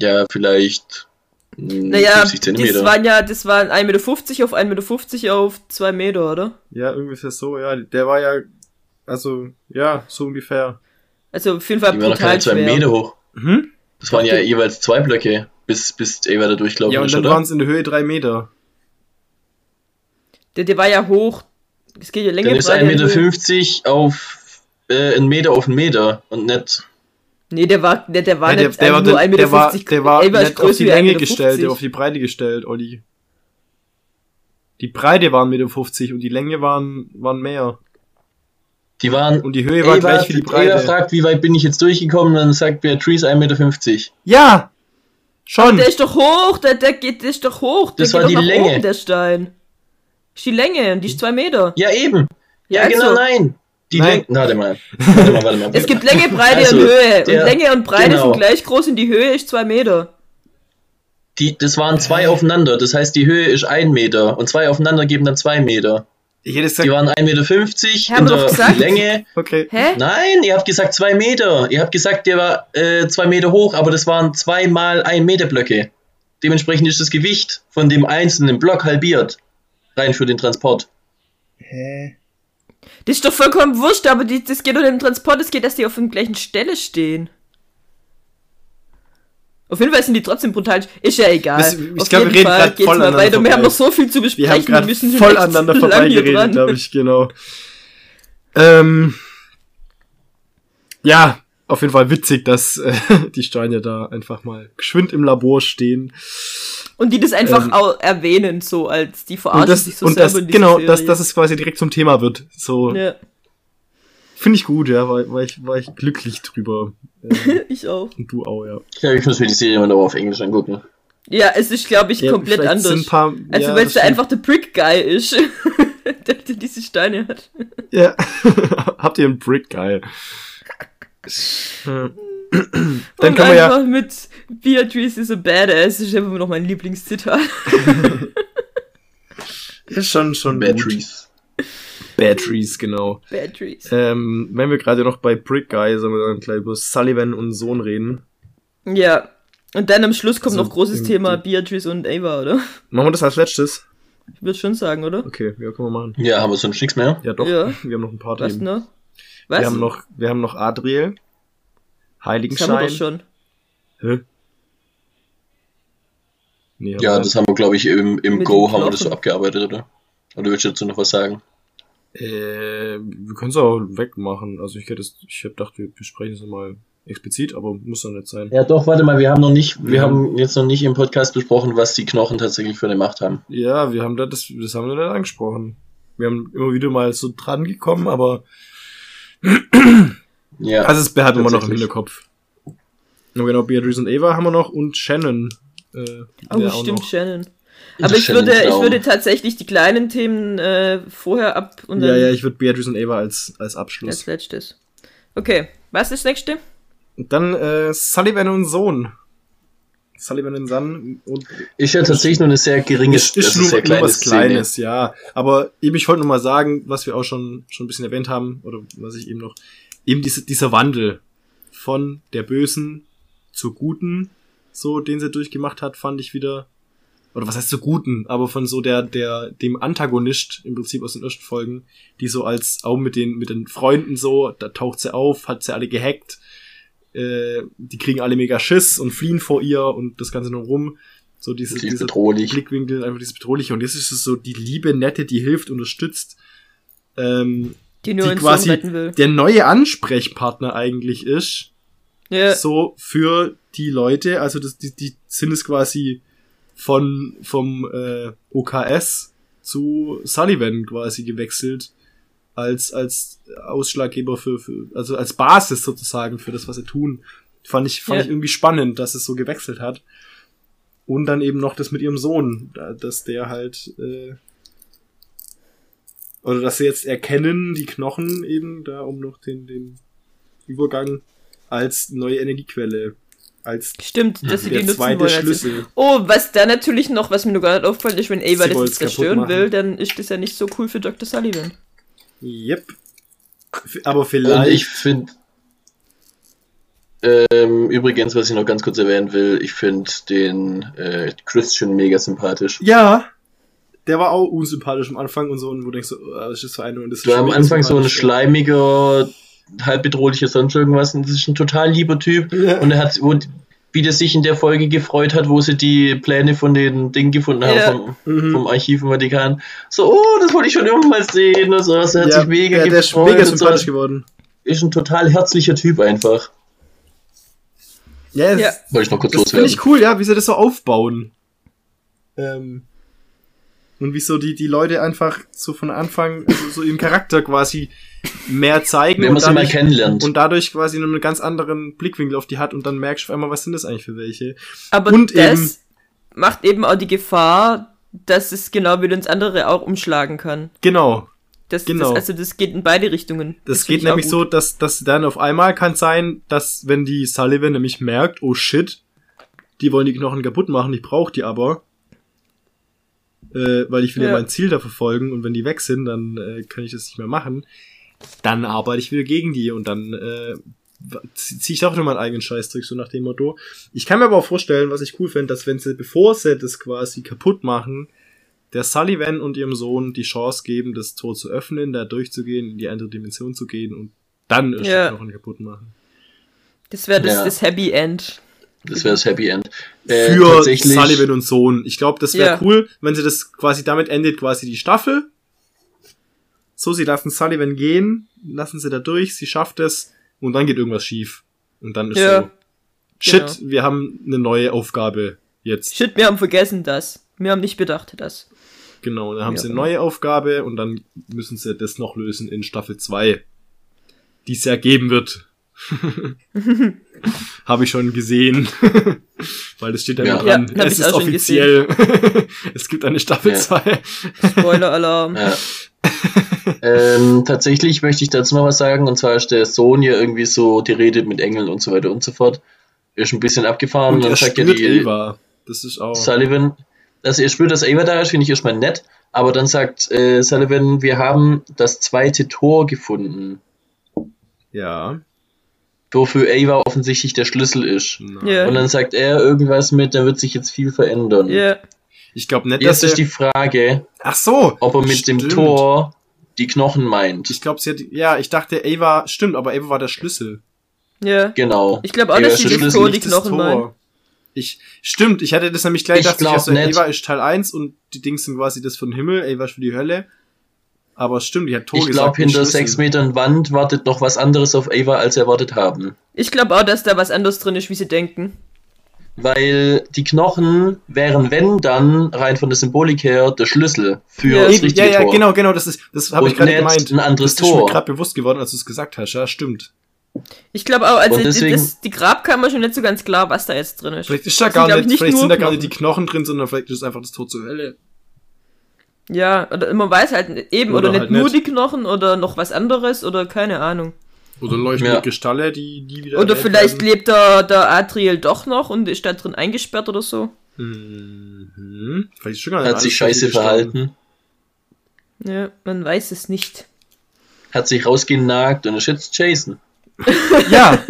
Ja, vielleicht mh, Naja, 50 das waren ja, das waren 1,50 Meter auf 1,50 Meter auf 2 Meter, oder? Ja, irgendwie so, ja. Der war ja, also, ja, so ungefähr. Also auf jeden Fall Die waren noch brutal keine 2 schwer. Meter hoch. Mhm. Das waren ja jeweils zwei Blöcke, bis, bis Ava da durchgelaufen Ja, und ist, dann oder? waren es in der Höhe 3 Meter. Der, der war ja hoch. Es geht ja länger Dann ist Breite, 1,50 Meter auf äh, einen Meter auf einen Meter und nicht. Nee, der war, der, der war Ja, der, nicht der, war, einfach nur 1,50 Meter. der war, der war war nicht auf die Länge 1,50 gestellt, der war auf die Breite gestellt, Olli. Die Breite waren 1,50 Meter und die Länge waren, waren mehr. Die waren. Und die Höhe war Ava, gleich wie die Breite. Ava fragt, wie weit bin ich jetzt durchgekommen, dann sagt Beatrice 1,50 Meter. Ja! Schon! Der ist doch hoch, der, der geht, der ist doch hoch. Der Das geht war die Länge. Oben, der Stein. Ist die Länge und die ist 2 Meter. Ja, eben. Ja, Also, genau, nein. Die Nein. Länge. Warte mal. Warte mal, warte mal. Es gibt Länge, Breite Also, und Höhe. der- und Länge und Breite genau. sind gleich groß und die Höhe ist 2 Meter. Die, das waren zwei aufeinander. Das heißt, die Höhe ist ein Meter und zwei aufeinander geben dann zwei Meter. Ich hätte gesagt, Die waren 1,50 Meter Haben in der gesagt. Länge. okay. Hä? Nein, ihr habt gesagt zwei Meter. Ihr habt gesagt, der war äh, zwei Meter hoch, aber das waren zwei mal ein Meter Blöcke. Dementsprechend ist das Gewicht von dem einzelnen Block halbiert. Rein für den Transport. Hä? Das ist doch vollkommen wurscht, aber die, das geht unter dem Transport, es geht, dass die auf der gleichen Stelle stehen. Auf jeden Fall sind die trotzdem brutal. Ist ja egal. Das- ich auf glaub, wir reden geht's voll mal aneinander weiter. Wir haben vorbei. noch so viel zu Wir besprechen. haben gerade müssen voll aneinander vorbeigeredet, glaube ich, genau. Ähm, ja, auf jeden Fall witzig, dass äh, die Steine da einfach mal geschwind im Labor stehen. Und die das einfach Ähm, auch erwähnen, so als die verarschen Und das, sich so und das genau, Serie. dass, dass es quasi direkt zum Thema wird. So, Ja, finde ich gut, ja, war, war, ich, war ich glücklich drüber. Äh, ich auch. und du auch, ja. Ich glaube, ich muss mir die Serie mal noch auf Englisch angucken. Ja, es ist, glaube ich, ja komplett anders. Sind ein paar, also, ja, weil es einfach der Brick Guy ist, der, der diese Steine hat. Ja. Habt ihr einen Brick, geil. Dann und können wir ja, einfach mit Beatrice is a Badass, ist einfach noch mein Lieblingszitat. ist schon, schon gut. Batteries. Batteries, genau. Beatrice. Ähm, wenn wir gerade noch bei Brick Guy, sollen wir dann gleich über Sullivan und Sohn reden. Ja. Und dann am Schluss kommt Also, noch großes Thema Beatrice und Ava, oder? Machen wir das als letztes? Ich würde schon sagen, oder? Okay, ja, können wir machen. Ja, haben wir sonst nichts mehr? Ja, doch. Ja. Wir haben noch ein paar Was Themen. Was? Wir haben noch, wir haben noch Adriel. das haben wir Heiligenschein. doch schon. Hä? Nee, Ja, das haben wir, glaube ich, im, im Go haben wir das so abgearbeitet, oder? Oder willst du dazu noch was sagen? Äh, wir können es auch wegmachen. Also ich hätte es, ich hab gedacht, wir besprechen es nochmal explizit, aber muss doch nicht sein. Ja, doch, warte mal, wir haben noch nicht, wir Ja. haben jetzt noch nicht im Podcast besprochen, was die Knochen tatsächlich für eine Macht haben. Ja, wir haben da das, das haben wir nicht angesprochen. Wir haben immer wieder mal so dran gekommen, aber Ja, also es behalten wir noch im. Hinterkopf. Genau, Beatrice und Eva haben wir noch und Shannon. Äh, Oh, stimmt, noch. Shannon. Das Aber ich Shannon würde, ich würde tatsächlich die kleinen Themen äh, vorher ab und Ja, dann ja, ich würde Beatrice und Eva als, als als Abschluss. letztes. Okay, was ist das nächste? Dann äh, Sullivan und Sohn. Sullivan und Son und Ist ja tatsächlich nur eine sehr geringe, ist, ist also nur, sehr nur kleine was Szene. Kleines, ja. Aber eben, ich wollte nur mal sagen, was wir auch schon, schon ein bisschen erwähnt haben, oder was ich eben noch, eben diese, dieser Wandel von der Bösen zur Guten, so, den sie durchgemacht hat, fand ich wieder, oder was heißt zur Guten, aber von so der, der, dem Antagonist im Prinzip aus den ersten Folgen, die so als, auch mit den, mit den Freunden so, da taucht sie auf, hat sie alle gehackt, äh, die kriegen alle mega Schiss und fliehen vor ihr und das Ganze nur rum. So diese, Sie ist diese bedrohlich. Blickwinkel, einfach dieses Bedrohliche. Und jetzt ist es so die liebe, nette, die hilft, unterstützt, ähm, Die nur die quasi der neue Ansprechpartner eigentlich ist, Ja, so für die Leute. Also das, die, die sind es quasi von vom äh, OKS zu Sullivan quasi gewechselt als als Ausschlaggeber für, für also als Basis sozusagen für das was sie tun fand ich fand Ja. ich irgendwie spannend dass es so gewechselt hat und dann eben noch das mit ihrem Sohn da- dass der halt äh, oder dass sie jetzt erkennen die Knochen eben da um noch den den Übergang als neue Energiequelle als Stimmt, dass sie die nutzen zweite wollen. Schlüssel. oh, was da natürlich noch, was mir nur nicht auffällt, ist, wenn Ava das zerstören will, dann ist das ja nicht so cool für Dr. Sullivan. Yep. Aber Und vielleicht. ich finde, ähm, übrigens, was ich noch ganz kurz erwähnen will, ich finde den äh, Christian mega sympathisch. ja, der war auch unsympathisch am Anfang und so, und wo du denkst, so, oh, ist das für eine? Und das ist Der war am Anfang so ein schleimiger, halb bedrohlicher sonst irgendwas und das ist ein total lieber Typ. Ja. Und er hat, und wie der sich in der Folge gefreut hat, wo sie die Pläne von den Dingen gefunden haben, Ja. vom, Mhm. vom Archiv im Vatikan. So, oh, das wollte ich schon immer mal sehen und so. Er hat ja, sich mega ja, der ist gefreut. mega sympathisch so. geworden. Ist ein total herzlicher Typ einfach. Ja, es- Ja. Wollte ich noch kurz das finde loswerden. ich cool, ja, wie sie das so aufbauen. Ähm, und wie so die, die Leute einfach so von Anfang, also so ihren Charakter quasi mehr zeigen Wenn und man sie mal dadurch, kennenlernt. und dadurch quasi nur einen ganz anderen Blickwinkel auf die hat und dann merkst du auf einmal, was sind das eigentlich für welche. Aber Und das eben- macht eben auch die Gefahr, dass es genau wie ins andere auch umschlagen kann. Genau. Das, Genau. das, also das geht in beide Richtungen. Das, find geht nämlich so, dass, dass dann auf einmal kann sein, dass wenn die Sullivan nämlich merkt, oh shit, die wollen die Knochen kaputt machen, ich brauche die aber, äh, weil ich will ja. Ja. mein Ziel da verfolgen und wenn die weg sind, dann äh, kann ich das nicht mehr machen. Dann arbeite ich wieder gegen die und dann äh, ziehe ich auch nur meinen eigenen Scheißdruck, so nach dem Motto. Ich kann mir aber auch vorstellen, was ich cool fände, dass wenn sie, bevor sie das quasi kaputt machen, der Sullivan und ihrem Sohn die Chance geben, das Tor zu öffnen, da durchzugehen, in die andere Dimension zu gehen und dann erst Ja. die Knochen kaputt machen. Das wäre das, Ja. das Happy End. Das wäre das Happy End. Äh, Für Sullivan und Sohn. Ich glaube, das wäre Ja. cool, wenn sie das quasi damit endet, quasi die Staffel. So, sie lassen Sullivan gehen, lassen sie da durch, sie schafft es und dann geht irgendwas schief. Und dann ist Ja. so, shit, Genau. wir haben eine neue Aufgabe jetzt. Shit, wir haben vergessen das. Wir haben nicht bedacht das. Genau, dann haben Ja. sie eine neue Aufgabe und dann müssen sie das noch lösen in Staffel 2. Die es ja geben wird. Habe ich schon gesehen. Weil das steht da Ja. immer dran. Ja, es ist offiziell. es gibt eine Staffel Ja. 2. Spoiler-Alarm. Ja. Ähm, tatsächlich möchte ich dazu noch was sagen, und zwar ist der Sohn ja irgendwie so, die redet mit Engeln und so weiter und so fort. Ist ein bisschen abgefahren Und und er dann sagt ja die Ava. Das ist auch. Sullivan, dass er spürt, dass Ava da ist, finde ich erstmal nett, aber dann sagt äh, Sullivan, wir haben das zweite Tor gefunden, Ja. wofür Ava offensichtlich der Schlüssel ist. Nein. Ja. Und dann sagt er irgendwas mit, da wird sich jetzt viel verändern. Ja. Ich glaube nicht, dass Jetzt ist er, die Frage, Ach so. ob er mit dem stimmt. Tor die Knochen meint. Ich glaube, sie hat. Ja, ich dachte, Ava. Stimmt, aber Ava war der Schlüssel. Ja. Genau. Ich glaube auch, dass ist sie das Tor die Knochen meinen. Ich, stimmt, ich hatte das nämlich gleich Ich gedacht, glaub also, nicht. Ava ist Teil 1 und die Dings sind quasi das von Himmel, Ava ist für die Hölle. Aber es stimmt, die hat Tor Ich glaube, hinter sechs Metern Wand wartet noch was anderes auf Ava, als wir erwartet haben. Ich glaube auch, dass da was anderes drin ist, wie sie denken. Weil die Knochen wären, wenn dann, rein von der Symbolik her, der Schlüssel für Ja. das richtige ja, ja, Tor. genau, genau, das ist, das habe ich gerade nicht gemeint. ein anderes das ist mir gerade bewusst geworden, als du es gesagt hast, ja, stimmt. Ich glaube auch, also deswegen- das, die Grabkammer ist schon nicht so ganz klar, was da jetzt drin ist. Vielleicht ist da gar nicht, ich, nicht vielleicht sind da gar nicht die Knochen. Drin, sondern vielleicht ist es einfach das Tor zur Hölle. Ja, oder man weiß halt eben, Oder oder, halt nicht nur nicht. die Knochen oder noch was anderes oder keine Ahnung. Oder leuchtende Ja. Kristalle, die, die wieder. Oder vielleicht werden. lebt der, der Adriel doch noch und ist da drin eingesperrt oder so. Mhm. Vielleicht ist schon gar nicht Hat sich scheiße verhalten, Ja, man weiß es nicht. hat sich rausgenagt und ist jetzt Jason. Ja.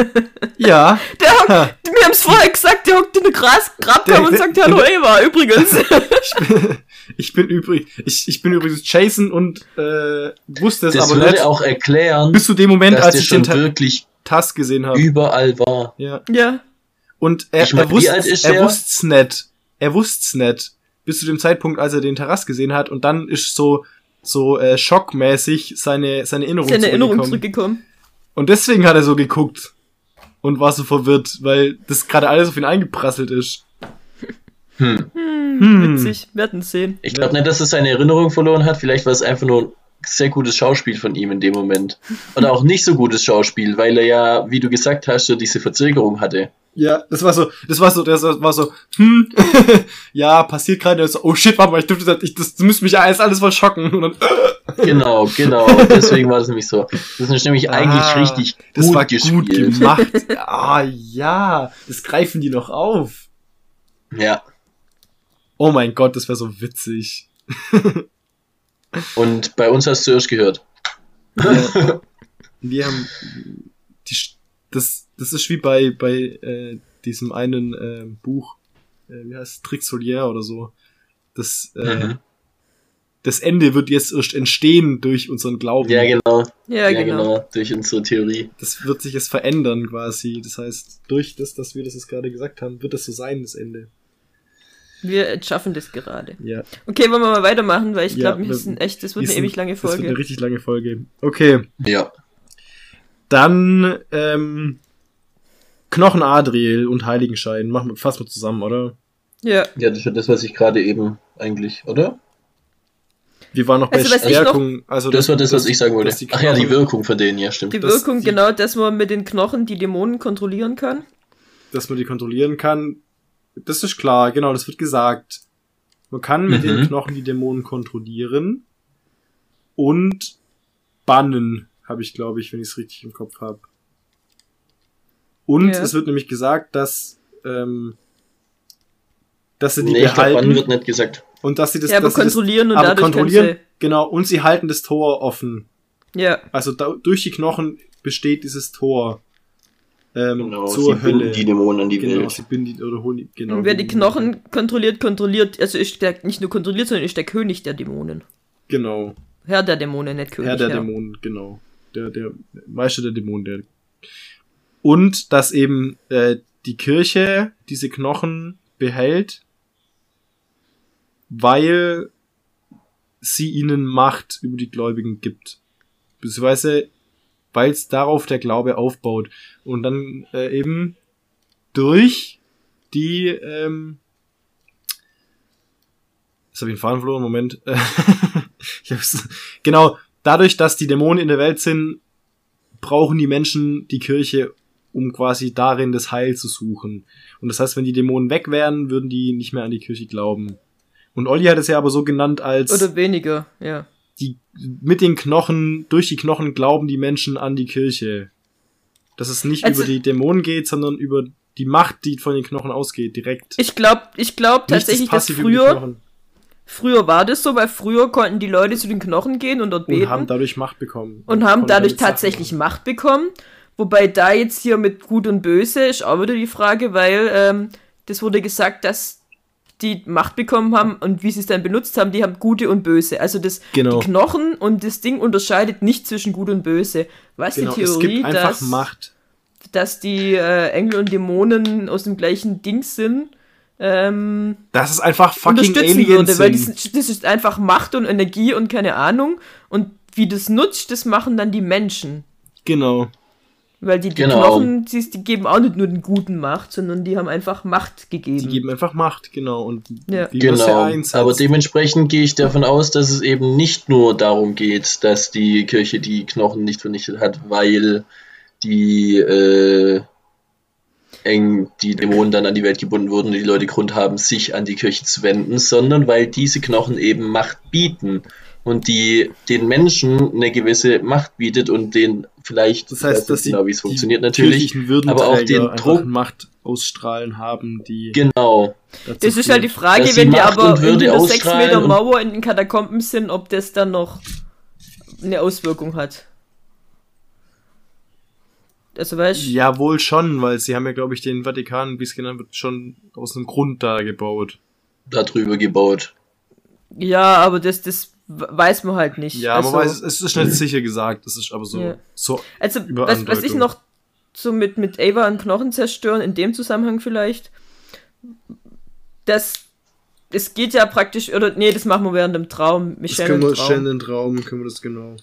ja. Der hockt, wir haben es vorher gesagt, der hockt in der Gras Grabkammer und sagt der- Hallo Eva, übrigens. Ich bin, ich bin übrig, ich, ich bin übrigens Jason und äh, wusste es Das aber würde nicht auch erklären, bis zu dem Moment, als ich den wirklich Task gesehen habe. überall war. Ja. ja. Und er, Ich mein, er wusste ist er wusste's nicht. Er wusste's nicht. Bis zu dem Zeitpunkt, als er den Terrass gesehen hat und dann ist so so äh, schockmäßig seine seine Erinnerung Seine Erinnerung zurückgekommen. zurückgekommen. Und deswegen hat er so geguckt und war so verwirrt, weil das gerade alles auf ihn eingeprasselt ist. Hm. Hm, Hm. witzig, werden sehen. Ich glaube nicht, dass er seine Erinnerung verloren hat. Vielleicht war es einfach nur ein sehr gutes Schauspiel von ihm in dem Moment. Oder auch nicht so gutes Schauspiel, weil er ja, wie du gesagt hast, so diese Verzögerung hatte. Ja, das war so, das war so, das war so, hm, ja, passiert gerade, so, oh shit, warte mal, ich durfte das, ich, das müsste mich ja alles, alles voll schocken. Und dann, Genau, genau. Deswegen war das nämlich so. Das ist nämlich eigentlich Ah, richtig gut Das war gespielt. gut gemacht. Ah, ja. Das greifen die noch auf. Ja. Oh mein Gott, das wäre so witzig. Und bei uns hast du erst gehört. Wir haben die, das, das ist wie bei, bei äh, diesem einen äh, Buch, äh, wie heißt es, Trixolier oder so. Das, äh, Mhm. das Ende wird jetzt erst entstehen durch unseren Glauben. Ja, genau. Ja, Ja, genau. genau. Durch unsere Theorie. Das wird sich jetzt verändern quasi. Das heißt, durch das, dass wir das jetzt gerade gesagt haben, wird das so sein, das Ende. Wir schaffen das gerade. Ja. Okay, wollen wir mal weitermachen, weil ich Ja, glaube, echt, das wird Wir eine ewig lange Das wird eine Folge. richtig lange Folge. Okay. Ja. Dann ähm, Knochen Adriel und Heiligenschein. Machen wir fassen wir zusammen, oder? Ja. Ja, das war das, was ich gerade eben eigentlich, oder? Wir waren noch bei Also, Stärkung. also Das war das, was ich sagen wollte. dass die Ach ja, die Knochen- Wirkung von denen, ja, stimmt. Die Das- Wirkung, die- genau, dass man mit den Knochen die Dämonen kontrollieren kann. dass man die kontrollieren kann. Das ist klar, genau, das wird gesagt. Man kann mit Mhm. den Knochen die Dämonen kontrollieren und bannen, habe ich, glaube ich, wenn ich es richtig im Kopf habe. Und Ja. es wird nämlich gesagt, dass, ähm, dass sie die Nee, ich behalten wann wird nicht gesagt. und dass sie das, ja, aber dass sie das, kontrollieren und aber dadurch kontrollieren, genau, und sie halten das Tor offen. ja, Also da, durch die Knochen besteht dieses Tor ähm, Genau, zur sie Hölle. binden die Dämonen an die genau, Welt. sie binden die, oder holen die, genau. und wer die Knochen kontrolliert, kontrolliert, also ist der nicht nur kontrolliert, sondern ist der König der Dämonen. Genau. Herr der Dämonen, nicht König. Herr der ja. Dämonen, genau. Der, der Meister der Dämonen, der. Und dass eben äh, die Kirche diese Knochen behält, weil sie ihnen Macht über die Gläubigen gibt. Beziehungsweise, weil es darauf der Glaube aufbaut. Und dann äh, eben durch die, ähm, Jetzt habe ich den Faden verloren, Moment. genau, dadurch, dass die Dämonen in der Welt sind, brauchen die Menschen die Kirche, um quasi darin das Heil zu suchen. Und das heißt, wenn die Dämonen weg wären, würden die nicht mehr an die Kirche glauben. Und Olli hat es ja aber so genannt als Oder weniger, ja. Die mit den Knochen, durch die Knochen glauben die Menschen an die Kirche. Dass es nicht Also- über die Dämonen geht, sondern über die Macht, die von den Knochen ausgeht, direkt. Ich glaube ich glaub das tatsächlich, dass früher, früher war das so, weil früher konnten die Leute zu den Knochen gehen und dort beten. und haben dadurch Macht bekommen. und haben konnten dadurch Sachen tatsächlich machen. Macht bekommen. Wobei da jetzt hier mit Gut und Böse ist auch wieder die Frage, weil ähm, das wurde gesagt, dass die Macht bekommen haben und wie sie es dann benutzt haben, die haben Gute und Böse. Also das Genau. die Knochen und das Ding unterscheidet nicht zwischen Gut und Böse. Was Genau, die es Theorie, gibt einfach dass, Macht. dass die äh, Engel und Dämonen aus dem gleichen Ding sind, ähm, Das ist einfach fucking unterstützen Aliens würde, weil das, das ist einfach Macht und Energie und keine Ahnung. Und wie das nutzt, das machen dann die Menschen. Genau. Weil die, die Genau. Knochen, die, die geben auch nicht nur den guten Macht, sondern die haben einfach Macht gegeben. Die geben einfach Macht, genau. Und Ja. Genau. Aber dementsprechend gehe ich davon aus, dass es eben nicht nur darum geht, dass die Kirche die Knochen nicht vernichtet hat, weil die äh, eng die Dämonen dann an die Welt gebunden wurden und die Leute Grund haben, sich an die Kirche zu wenden, sondern weil diese Knochen eben Macht bieten und die den Menschen eine gewisse Macht bietet und den vielleicht, das heißt, dass die, genau, wie es funktioniert natürlich, kirchlichen aber auch den Druck- Macht ausstrahlen haben, die genau, dazu das ist halt die. Frage, wenn die aber in der 6 ausstrahlen Meter Mauer in den Katakomben sind, ob das dann noch eine Auswirkung hat. Also weißt du, Ja, wohl schon, weil sie haben ja, glaube ich, den Vatikan, wie es genannt wird, schon aus einem Grund da gebaut. darüber gebaut. ja, aber das, das weiß man halt nicht. Ja, also, man weiß, es ist nicht sicher gesagt, das ist aber so, Ja. so Also, was, was ich noch so mit, mit Ava und Knochen zerstören, in dem Zusammenhang vielleicht, das, es geht ja praktisch, oder nee, das machen wir während dem Traum. das Michelle können im wir Traum. den Traum, können wir das genau.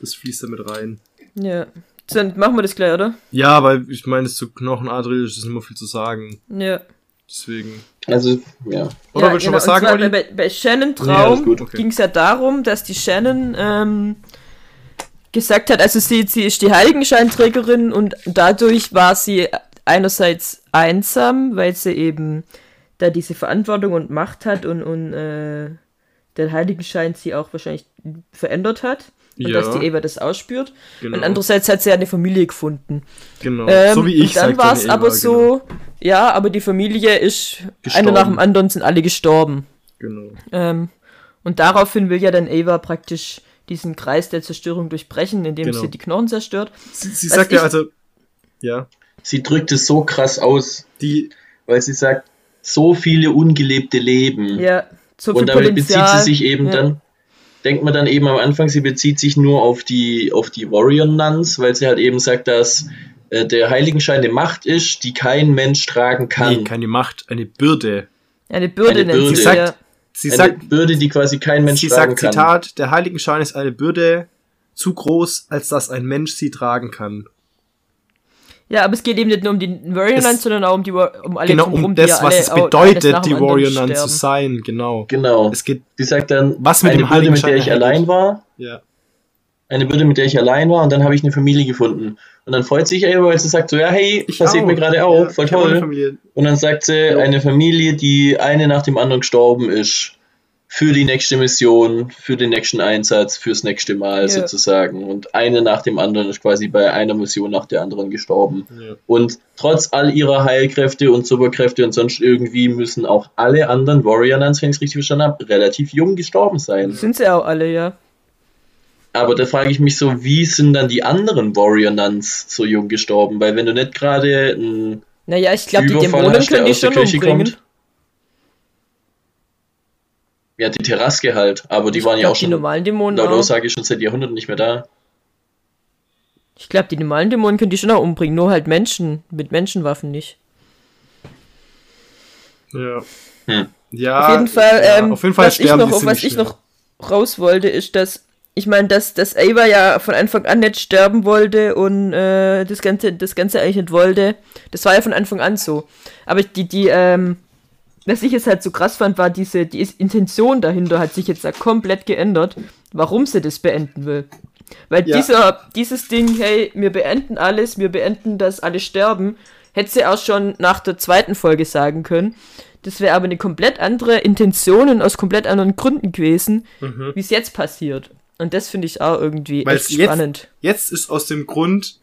Das fließt da mit rein. Ja. Dann machen wir das gleich, oder? Ja, weil ich meine, es zu Knochen Adriel ist immer viel zu sagen. Ja. Deswegen. Also, ja. Oder ja, willst du genau. was sagen, Olli? bei, bei Shannon Nee, Traum gut, okay. ging es ja darum, dass die Shannon ähm, gesagt hat, also sie, sie ist die Heiligenscheinträgerin und dadurch war sie einerseits einsam, weil sie eben da diese Verantwortung und Macht hat und, und äh, der Heiligenschein sie auch wahrscheinlich verändert hat. Und Ja. dass die Eva das ausspürt. Genau. Und andererseits hat sie ja eine Familie gefunden. genau. Ähm, so wie ich und dann war es aber Eva, so, ja, aber die Familie ist, einer nach dem anderen sind alle gestorben. Genau. genau. Ähm, und daraufhin will ja dann Ava praktisch diesen Kreis der Zerstörung durchbrechen, indem Genau. sie die Knochen zerstört. Sie, sie sagt ja ich- also, ja, Sie drückt es so krass aus, die, weil sie sagt, so viele ungelebte Leben. Ja, so viel Und damit bezieht Potenzial. sie sich eben ja. dann, denkt man dann eben am Anfang, sie bezieht sich nur auf die, auf die Warrior Nuns, weil sie halt eben sagt, dass äh, der Heiligenschein eine Macht ist, die kein Mensch tragen kann. nee, keine Macht, eine Bürde. Eine Bürde Eine nennt Bürde. sie Sie ja. sagt, sie eine sagt, Bürde, die quasi kein Mensch sie tragen sagt, kann. Zitat, der Heiligenschein ist eine Bürde zu groß, als dass ein Mensch sie tragen kann. Ja, aber es geht eben nicht nur um die Warrior Es- Nuns, sondern auch um, die, um alle Genau, um die das, ja was alle es bedeutet, die Warrior Nun zu sein, genau. Genau. Es geht, Sie sagt dann, Was mit eine dem Bürde, mit der ich allein war, ja. eine Bürde, mit der ich allein war und dann habe ich eine Familie gefunden. Und dann freut sich Ava, weil sie sagt so, ja, hey, Ich passiert auch. mir gerade auch, Ja, voll toll. Und dann sagt sie, eine Familie, die eine nach dem anderen gestorben ist, für die nächste Mission, für den nächsten Einsatz, fürs nächste Mal Ja. sozusagen. Und eine nach dem anderen ist quasi bei einer Mission nach der anderen gestorben. Ja. Und trotz all ihrer Heilkräfte und Superkräfte und sonst irgendwie müssen auch alle anderen Warrior Nuns, wenn ich es richtig verstanden habe, relativ jung gestorben sein. Sind sie auch alle, ja. Aber da frage ich mich so, wie sind dann die anderen Warrior Nuns so jung gestorben? Weil wenn du nicht gerade ein Naja, ich glaube, die Dämonen hast, der können die aus der schon Kirche umbringen. kommt. Ja, die Terraske halt, aber die Ich waren ja glaub, auch die schon normalen Dämonen laut auch. Aussage schon seit Jahrhunderten nicht mehr da. Ich glaube, die normalen Dämonen können die schon auch umbringen, nur halt Menschen, mit Menschenwaffen nicht. Ja. Hm. Ja, auf jeden Fall, ja, ähm, auf jeden Fall was ich sterben noch, die auf was ich noch raus wollte, ist, dass ich meine, dass, dass Ava ja von Anfang an nicht sterben wollte und äh, das Ganze, das Ganze eigentlich nicht wollte. Das war ja von Anfang an so. Aber die, die, ähm, was ich jetzt halt so krass fand, war diese, die Intention dahinter hat sich jetzt da komplett geändert, warum sie das beenden will. Weil Ja. dieser, dieses Ding, hey, wir beenden alles, wir beenden, dass alle sterben, hätte sie auch schon nach der zweiten Folge sagen können. Das wäre aber eine komplett andere Intention und aus komplett anderen Gründen gewesen, Mhm. wie es jetzt passiert. Und das finde ich auch irgendwie Weil echt jetzt- spannend. Jetzt ist aus dem Grund,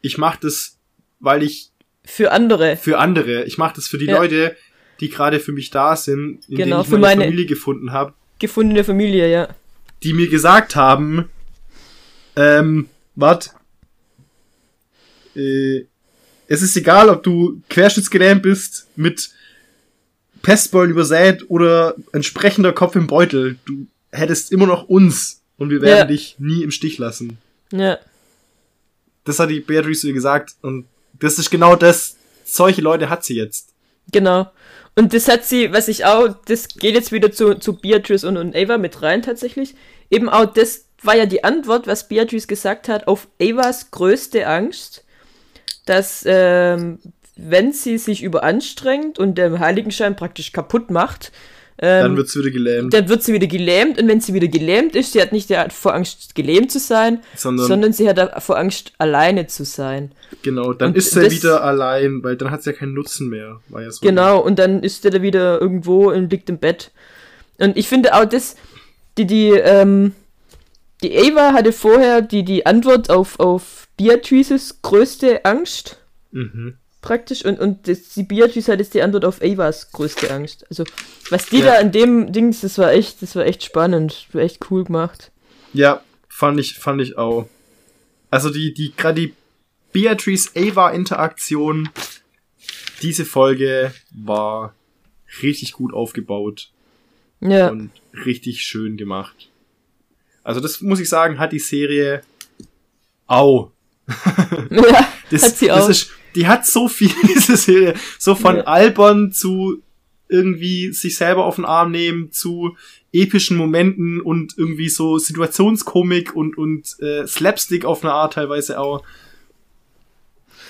ich mache das, weil ich Für andere. für andere, ich mache das für die Ja. Leute, die gerade für mich da sind, in Genau, denen ich für meine, meine- Familie gefunden habe, Gefundene Familie, ja. die mir gesagt haben, ähm, wart, äh, es ist egal, ob du querschnittsgelähmt bist, mit Pestbeulen übersät oder entsprechender Kopf im Beutel. Du hättest immer noch uns und wir werden Ja. dich nie im Stich lassen. Ja. Das hat die Beatrice ihr gesagt und das ist genau das. Solche Leute hat sie jetzt. Genau. Und das hat sie, was ich auch, das geht jetzt wieder zu, zu Beatrice und, und Ava mit rein tatsächlich. Eben auch das war ja die Antwort, was Beatrice gesagt hat, auf Avas größte Angst, dass ähm, wenn sie sich überanstrengt und den Heiligenschein praktisch kaputt macht, ähm, Dann wird's wieder gelähmt. dann wird sie wieder gelähmt und wenn sie wieder gelähmt ist, sie hat nicht vor Angst, gelähmt zu sein, Sondern, sondern sie hat vor Angst, alleine zu sein. genau, dann und ist sie wieder allein, weil dann hat sie ja keinen Nutzen mehr. Ja so. Genau, und dann ist er da wieder irgendwo und liegt im Bett. Und ich finde auch das, die, die, ähm, die Ava hatte vorher die, die Antwort auf, auf Beatrices größte Angst, Mhm. Praktisch, und, und das, die Beatrice hat jetzt die Antwort auf Avas größte Angst. Also, was die Ja. da an dem Dings, das war echt, das war echt spannend, das war echt cool gemacht. Ja, fand ich, fand ich auch. Also die, die, gerade die Beatrice-Ava-Interaktion, diese Folge war richtig gut aufgebaut Ja, und richtig schön gemacht. Also das muss ich sagen, hat die Serie au. ja Das, hat sie das auch. ist, die hat so viel, diese Serie. So von Ja. albern zu irgendwie sich selber auf den Arm nehmen, zu epischen Momenten und irgendwie so Situationskomik und, und äh, Slapstick auf eine Art teilweise auch.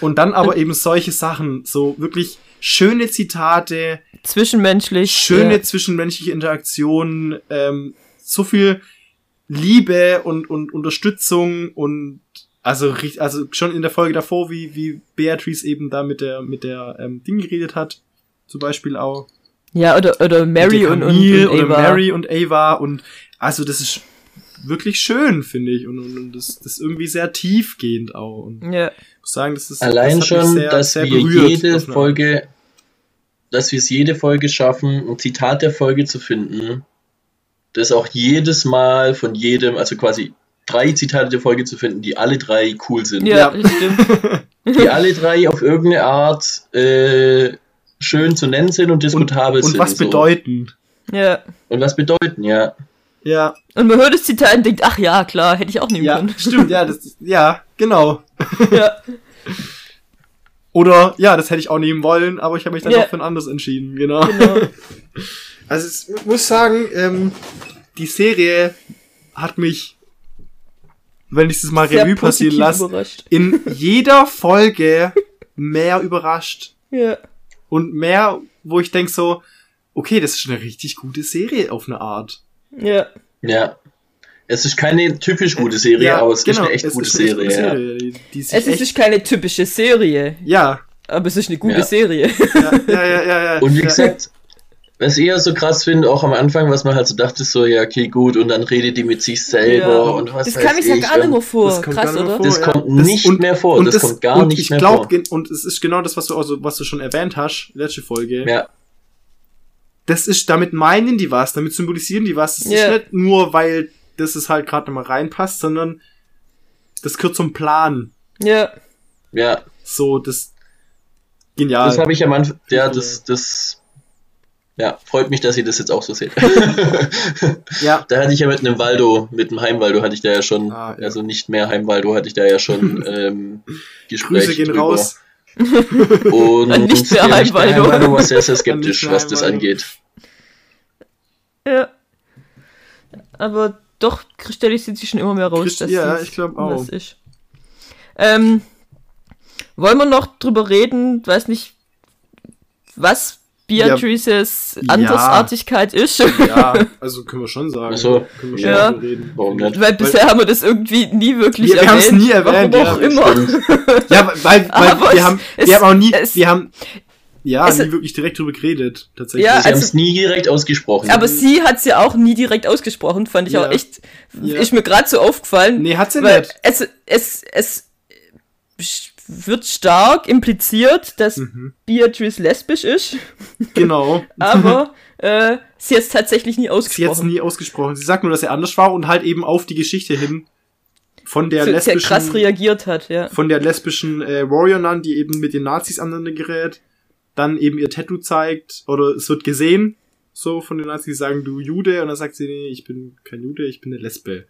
Und dann aber eben solche Sachen, so wirklich schöne Zitate, Zwischenmenschlich. schöne ja. zwischenmenschliche Interaktionen, ähm, so viel Liebe und, und Unterstützung und also, also schon in der Folge davor, wie, wie Beatrice eben da mit der, mit der ähm, Ding geredet hat, zum Beispiel auch. Ja, oder, oder Mary und, und, und oder Ava. Mary und Ava und also das ist wirklich schön, finde ich. Und, und, und das, das ist irgendwie sehr tiefgehend auch. Und Ja. ich muss sagen, das ist Allein das schon, sehr, dass sehr wir berührt jede. Folge, dass wir es jede Folge schaffen, ein Zitat der Folge zu finden, das auch jedes Mal von jedem, also quasi drei Zitate der Folge zu finden, die alle drei cool sind. Ja, stimmt. Die alle drei auf irgendeine Art äh, schön zu nennen sind und diskutabel und sind. was so. bedeuten. Ja. Und was bedeuten, ja. Ja, Und man hört das Zitat und denkt, ach ja, klar, hätte ich auch nehmen ja, können. stimmt, ja, das, ja, genau. ja. Oder, ja, das hätte ich auch nehmen wollen, aber ich habe mich dann Ja. doch für ein anderes entschieden, genau. Genau. Also ich muss sagen, ähm, die Serie hat mich, wenn ich das mal Sehr Revue passieren lasse, in jeder Folge mehr überrascht. Ja. Und mehr, wo ich denk so, okay, das ist eine richtig gute Serie auf eine Art. Ja. Ja. Es ist keine typisch gute Serie, aber es ist eine echt gute ist eine Serie. ja. Serie, die, die sich Es ist echt, nicht keine typische Serie, ja, aber es ist eine gute Ja. Serie. ja, ja, ja, ja, ja. Und wie ja. gesagt, was ich eher so krass finde, auch am Anfang, was man halt so dachte, so, ja, okay, gut, und dann redet die mit sich selber Ja. und was Das weiß kam ich ja ich. gar nicht mehr und vor. Das kommt Krass, gar nicht mehr oder? vor. Das ja. kommt nicht mehr vor, das kommt gar und nicht ich mehr glaub, vor. Und es ist genau das, was du also, was du schon erwähnt hast, letzte Folge. Ja, Das ist, damit meinen die was, damit symbolisieren die was. Das Ja. ist nicht nur, weil das es halt gerade nochmal reinpasst, sondern das gehört zum Plan. Ja. ja. So, das genial. Das habe ich am Anfang, ja, Ja. das, das, ja, freut mich, dass ihr das jetzt auch so seht. ja, da hatte ich ja mit einem Waldo, mit einem Heimwaldo hatte ich da ja schon, Ah, ja. also nicht mehr Heimwaldo, hatte ich da ja schon ähm, Gespräche Grüße gehen drüber. raus. Und An nicht mehr Heimwaldo. Heimwaldo war sehr, sehr skeptisch, was das angeht. Ja. Aber doch kristallisiert sich schon immer mehr raus, Christ- dass ja, ich glaub auch. das ist. Ähm, wollen wir noch drüber reden, weiß nicht, was Beatrices Ja. Andersartigkeit ist? Ja, also können wir schon sagen. Ach so. Können wir schon Ja. reden. Warum nicht? Weil bisher haben wir das irgendwie nie wirklich Wir- wir haben's erwähnt. nie erwähnt, Warum ja, auch immer. Stimmt. Ja, weil, weil Aber wir es- haben, es- wir haben auch nie, es- wir haben, ja, es- nie wirklich direkt drüber geredet, tatsächlich. Ja, Sie haben also- es nie direkt ausgesprochen. Aber sie hat ja auch nie direkt ausgesprochen, fand ich Ja. auch echt, Ja. ist mir gerade so aufgefallen. nee, hat sie weil nicht. es, es, es wird stark impliziert, dass Mhm. Beatrice lesbisch ist, Genau. aber äh, sie hat es tatsächlich nie Sie hat es ausgesprochen. nie ausgesprochen. Sie sagt nur, dass er anders war und halt eben auf die Geschichte hin von der sehr lesbischen, krass reagiert hat, ja. von der lesbischen äh, Warrior Nun, die eben mit den Nazis aneinander gerät, dann eben ihr Tattoo zeigt oder es wird gesehen, so von den Nazis, die sagen, du Jude, und dann sagt sie, nee, ich bin kein Jude, ich bin eine Lesbe.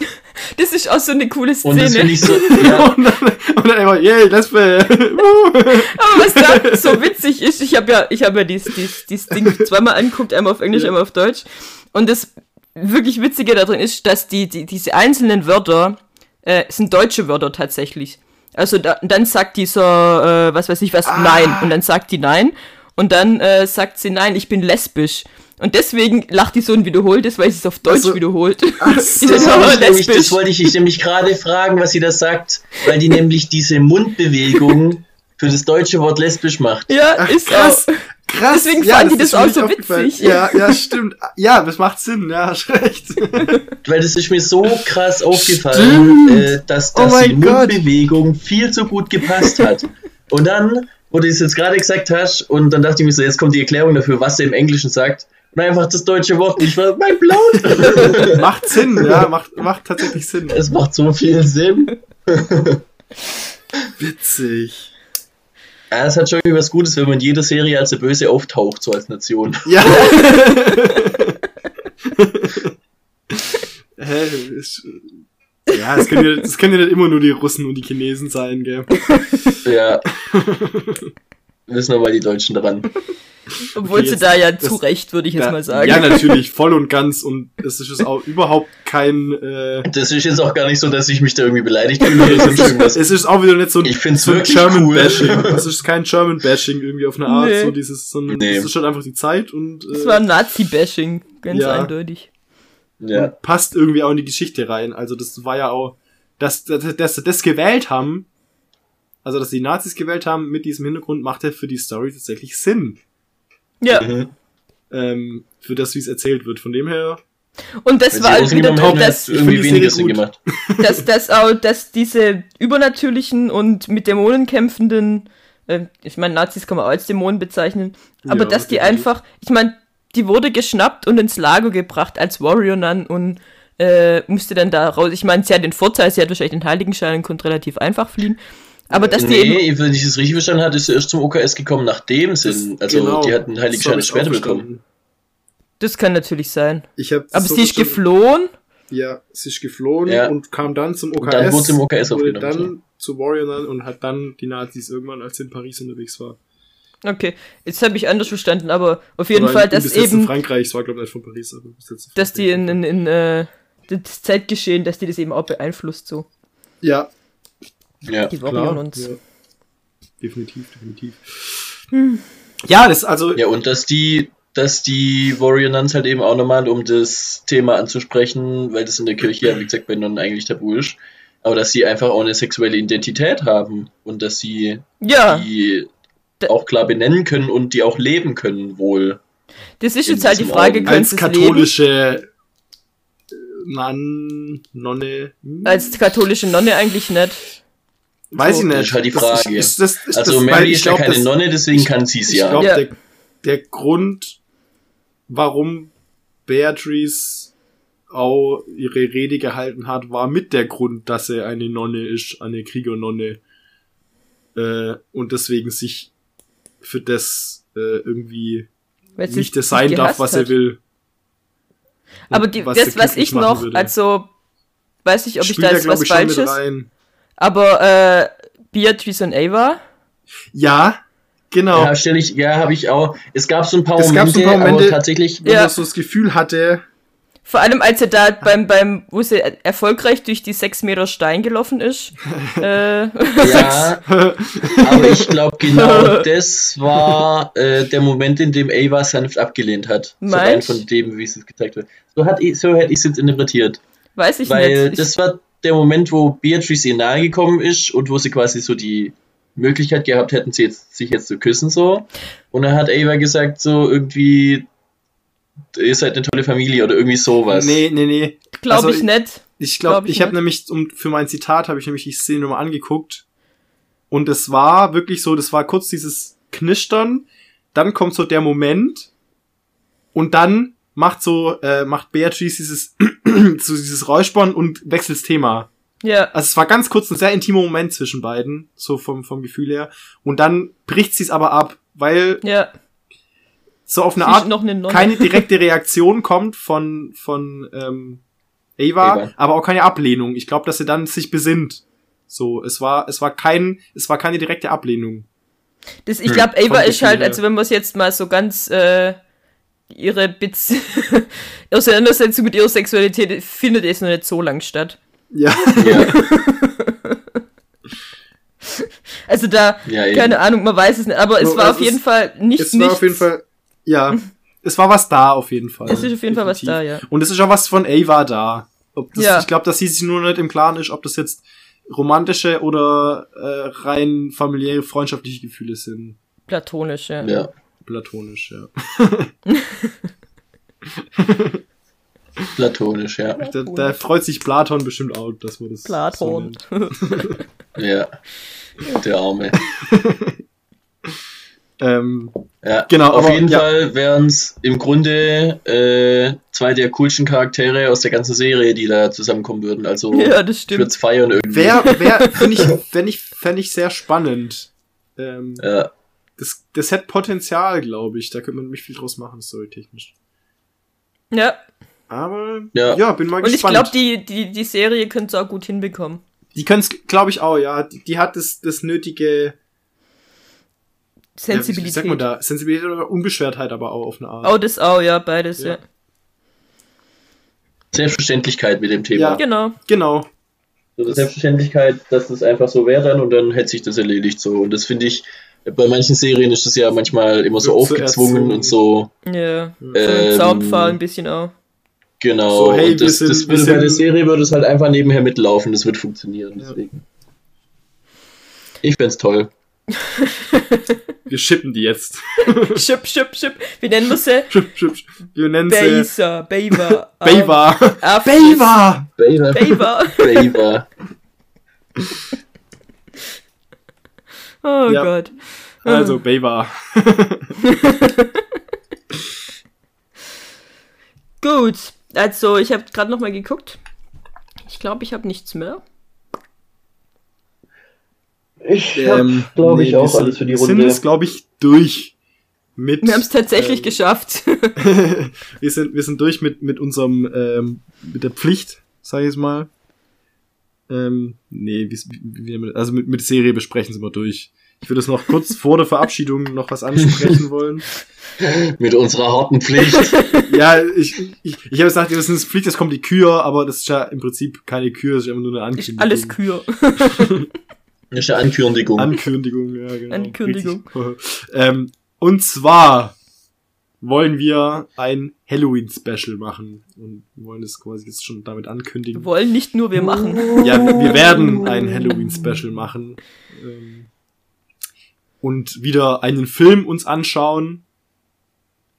Das ist auch so eine coole Und das Szene. finde ich so, ja, und, dann, und dann einfach, yay, Lesbe. Aber was da so witzig ist, ich habe ja, ich habe ja dieses, dieses, dieses Ding zweimal angeguckt, einmal auf Englisch, Ja. einmal auf Deutsch. Und das wirklich Witzige da drin ist, dass die, die diese einzelnen Wörter äh, sind deutsche Wörter tatsächlich. Also da, dann sagt dieser, äh, was weiß ich was, Ah. nein. Und dann sagt die nein. Und dann äh, sagt sie, nein, ich bin lesbisch. Und deswegen lacht die so ein wiederholtes, weil sie es auf Deutsch Also- wiederholt. So. das, aber wollte ich nämlich, das wollte ich nämlich gerade fragen, was sie da sagt, weil die nämlich diese Mundbewegung für das deutsche Wort lesbisch macht. Ja, Ach, ist krass. auch. Krass. Deswegen ja, fanden die das auch so witzig. Ja, ja, stimmt. Ja, das macht Sinn, ja, hast recht. Weil das ist mir so krass aufgefallen, äh, dass, Oh dass mein die Gott. Mundbewegung viel zu gut gepasst hat. Und dann, wo du es jetzt gerade gesagt hast, und dann dachte ich mir so, jetzt kommt die Erklärung dafür, was er im Englischen sagt. Und einfach das deutsche Wort. Ich war, mein Blut. macht Sinn, ja, macht, macht tatsächlich Sinn. es macht so viel Sinn. Witzig. Ja, es hat schon irgendwie was Gutes, wenn man in jeder Serie als der Böse auftaucht, so als Nation. Ja. Ja, es können, ja, es können ja nicht immer nur die Russen und die Chinesen sein, gell? Ja. Müssen aber die Deutschen dran. Obwohl Okay, sie jetzt- da ja das- zu Recht, würde ich jetzt Ja, mal sagen. Ja, natürlich, voll und ganz. Und es ist jetzt auch überhaupt kein. Äh, Das ist jetzt auch gar nicht so, dass ich mich da irgendwie beleidigt fühle irgendwas. es ist auch wieder nicht so ein, Ich find's so ein wirklich German cool. Bashing. Es ist kein German Bashing irgendwie auf eine Art. Nee. So dieses, sondern Nee. es ist schon einfach die Zeit und Das äh, war Nazi-Bashing, ganz Ja. eindeutig. Ja. und passt irgendwie auch in die Geschichte rein. Also das war ja auch, dass, dass, dass sie das gewählt haben, also dass die Nazis gewählt haben mit diesem Hintergrund, macht ja für die Story tatsächlich Sinn. Ja, Mhm. ähm, für das, wie es erzählt wird. Von dem her, Und das Wenn war halt wieder top, dass, irgendwie weniger Serie Sinn gut. gemacht. dass, dass auch, dass diese übernatürlichen und mit Dämonen kämpfenden, äh, ich meine, Nazis kann man auch als Dämonen bezeichnen, aber Ja, dass die einfach, ich meine, die wurde geschnappt und ins Lager gebracht als Warrior Nun und äh, musste dann da raus. Ich meine, sie hat den Vorteil, sie hat wahrscheinlich den Heiligenschein und konnte relativ einfach fliehen. Aber dass die eben, Nee, wenn ich es richtig verstanden habe, ist sie erst zum OKS gekommen, nachdem sie, also genau, die hatten so Heiligenschein auch bekommen. das kann natürlich sein. Aber so sie ist geflohen. Ja, sie ist geflohen Ja. und kam dann zum OKS. Und dann wurde sie im OKS wurde aufgenommen, dann zu Warrior und hat dann die Nazis irgendwann, als sie in Paris unterwegs war. Okay, jetzt habe ich anders verstanden, aber auf jeden Oder Fall, dass jetzt in eben, Frankreich, es war glaube ich nicht von Paris, aber bis jetzt dass die in, in, in äh, das Zeitgeschehen, dass die das eben auch beeinflusst, so. Ja, Ja. Die klar. Warrior und Ja. Definitiv, definitiv. Ja, das also Ja, und dass die, dass die Warrior Nuns halt eben auch nochmal, um das Thema anzusprechen, weil das in der Kirche ja, wie gesagt, bei Nonnen eigentlich tabu ist, aber dass sie einfach auch eine sexuelle Identität haben und dass sie Ja, die Da- auch klar benennen können und die auch leben können wohl. das ist jetzt halt die Frage, können als leben? katholische Nan, Nonne, hm? Als katholische Nonne eigentlich nicht. Weiß ich so. nicht. Das ist halt die Das Frage. ist, das, ist Also das, weil Mary ich ist ja glaub, keine das- Nonne, deswegen ich- kann sie es Ich ja. glaube, Ja. der, der Grund, warum Beatrice auch ihre Rede gehalten hat, war mit der Grund, dass er eine Nonne ist, eine Kriegernonne. Äh, und deswegen sich für das äh, irgendwie Weil sie nicht das sein darf, was hat. er will. Und Aber die, was das, was ich noch, würde. also, weiß nicht, ob ich Spielt da er, jetzt was ich, Falsches, rein. Aber äh, Beatrice und Ava, Ja, genau. Ja, stelle ich, ja, habe ich auch. Es gab so ein paar Es gab Momente, so ein paar Momente- aber tatsächlich. Wenn Ja. man so das Gefühl hatte, vor allem als er da beim, beim, wo sie erfolgreich durch die 6 Meter Stein gelaufen ist, äh, Ja, aber ich glaube, genau das war äh, der Moment, in dem Ava sanft abgelehnt hat. So rein Meinst? von dem, wie es jetzt gezeigt wird. So, hat, so hätte ich es jetzt interpretiert. weiß ich Weil nicht. das war der Moment, wo Beatrice ihr nahe gekommen ist und wo sie quasi so die Möglichkeit gehabt hätten, sie jetzt, sich jetzt zu küssen so. Und dann hat Ava gesagt so irgendwie, ihr seid eine tolle Familie oder irgendwie sowas. nee, nee, nee. Glaube also ich nicht. Ich Glaub glaube, ich ich, habe nämlich, um, für mein Zitat habe ich nämlich die Szene nochmal angeguckt. Und es war wirklich so, das war kurz dieses Knistern, dann kommt so der Moment und dann macht so, äh, macht Beatrice dieses, so dieses Räuspern und wechselt das Thema. Ja, Also es war ganz kurz ein sehr intimer Moment zwischen beiden, so vom, vom Gefühl her. Und dann bricht sie es aber ab, weil ja. so auf eine Art noch eine keine direkte Reaktion kommt von, von ähm, Ava, Ava. aber auch keine Ablehnung. Ich glaube, dass sie dann sich besinnt. So, es war, es war kein, es war keine direkte Ablehnung. Das, ich Hm, glaube, Ava ist halt, also wenn man es jetzt mal so ganz äh, ihre Bez Auseinandersetzung mit ihrer Sexualität findet es noch nicht so lang statt. Ja. Ja, Also da, ja, keine Ahnung, man weiß es nicht, aber es Nur, war es auf jeden ist- Fall nicht es war nichts. auf jeden Fall, ja. Es war was da, auf jeden Fall. Es ist auf jeden Fall was Definitiv. da, ja. Und es ist auch was von Ava da. Ob das, Ja. Ich glaube, dass sie sich nur nicht im Klaren ist, ob das jetzt romantische oder äh, rein familiäre, freundschaftliche Gefühle sind. Platonisch, ja. ja. Platonisch, ja. Platonisch, ja. Da, da freut sich Platon bestimmt auch, dass man das Platon. so nennt. Ja. Der Arme. Ähm, Ja, Genau, auf aber- jeden ja. Fall wären es im Grunde äh, zwei der coolsten Charaktere aus der ganzen Serie, die da zusammenkommen würden. Also Ja, das ich würde es stimmt. feiern irgendwie. wer, wer, finde ich, wenn ich, fände ich sehr spannend. Ähm, Ja, das, das hätte Potenzial, glaube ich. Da könnte man nämlich viel draus machen, storytechnisch. Ja, Aber, ja, Ja. bin mal und ich gespannt. glaube, die, die, die Serie könnte es auch gut hinbekommen. die können es, glaube ich, auch, ja. Die, die hat das, das nötige, Ja, wie, wie Sensibilität. sagt man da? Sensibilität oder Unbeschwertheit aber auch auf eine Art. Oh, das auch, ja, beides, Ja. ja. Selbstverständlichkeit mit dem Thema. Ja. Genau. Genau. So eine Selbstverständlichkeit, dass das einfach so wäre dann und dann hätte sich das erledigt so. Und das finde ich, bei manchen Serien ist das ja manchmal immer so so aufgezwungen und so. Ja. Von Ähm, Soundfall ein bisschen auch. Genau. So, hey, und wir das, sind- das wir würde bei der Serie würde es halt einfach nebenher mitlaufen, das wird funktionieren. Ja. Deswegen. Ich find's toll. Wir shippen die jetzt. Schip, schip, schip. Wie nennen wir sie? Ship, ship, ship. Wir nennen sie Baser, Baver. Aftis. Bava! Baver. Baver. Baver. Oh Ja. Gott. Also Bava. Gut. Also, ich habe gerade noch mal geguckt. Ich glaube, ich habe nichts mehr. Ich Ähm, hab, glaube ich, nee, auch wir sind- alles für die wir Runde. sind es, glaube ich, durch. Mit, Wir haben es tatsächlich ähm, geschafft. wir, sind, wir sind durch mit, mit unserem, ähm, mit der Pflicht, sag ich mal. Ähm, nee, wie, wie, wie- also mit, mit Serie besprechen sind wir durch. Ich würde es noch kurz vor der Verabschiedung noch was ansprechen wollen. Mit unserer harten Pflicht. Ja, ich, ich, ich habe gesagt, das ist Pflicht, es kommt die Kür, aber das ist ja im Prinzip keine Kür, das ist einfach nur eine Ist Ankündigung. alles Kür. Das ist eine Ankündigung. Ankündigung, ja, genau. Ankündigung. Ähm, und zwar wollen wir ein Halloween-Special machen. Und wir wollen das quasi jetzt schon damit Wir ankündigen. wollen nicht nur, wir machen. Ja, wir wir werden ein Halloween-Special machen. Ähm, und wieder einen Film uns anschauen.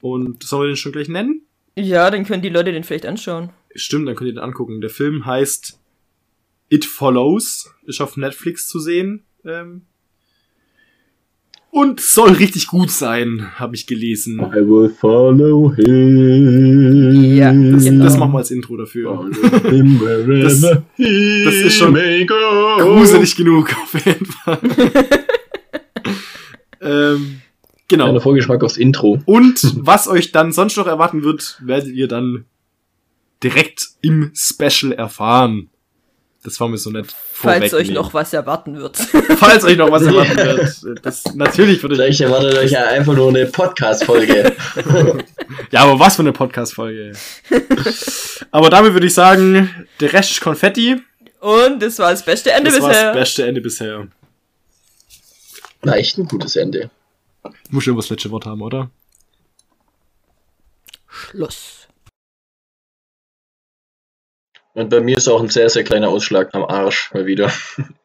Und sollen wir den schon gleich nennen? Ja, dann können die Leute den vielleicht anschauen. Stimmt, dann könnt ihr den angucken. Der Film heißt It Follows, ist auf Netflix zu sehen. Ähm, und soll richtig gut sein, habe ich gelesen. I will follow him. Ja, Das, genau. das machen wir als Intro dafür. Das- das ist schon. Gruselig genug, auf jeden Fall. ähm, genau. Kleiner Vorgeschmack aufs Intro. Und was euch dann sonst noch erwarten wird, werdet ihr dann direkt im Special erfahren. Das war mir so nett. Falls euch noch was erwarten wird. Falls euch noch was erwarten wird. Das, natürlich würde ich. Vielleicht erwartet euch ja einfach nur eine Podcast-Folge. Ja, aber was für eine Podcast-Folge. aber damit würde ich sagen, der Rest ist Konfetti. Und das war das beste Ende Das war bisher. das beste Ende bisher. Na, echt ein gutes Ende. Muss schon das letzte Wort haben, oder? Schluss. Und bei mir ist auch ein sehr, sehr kleiner Ausschlag am Arsch mal wieder.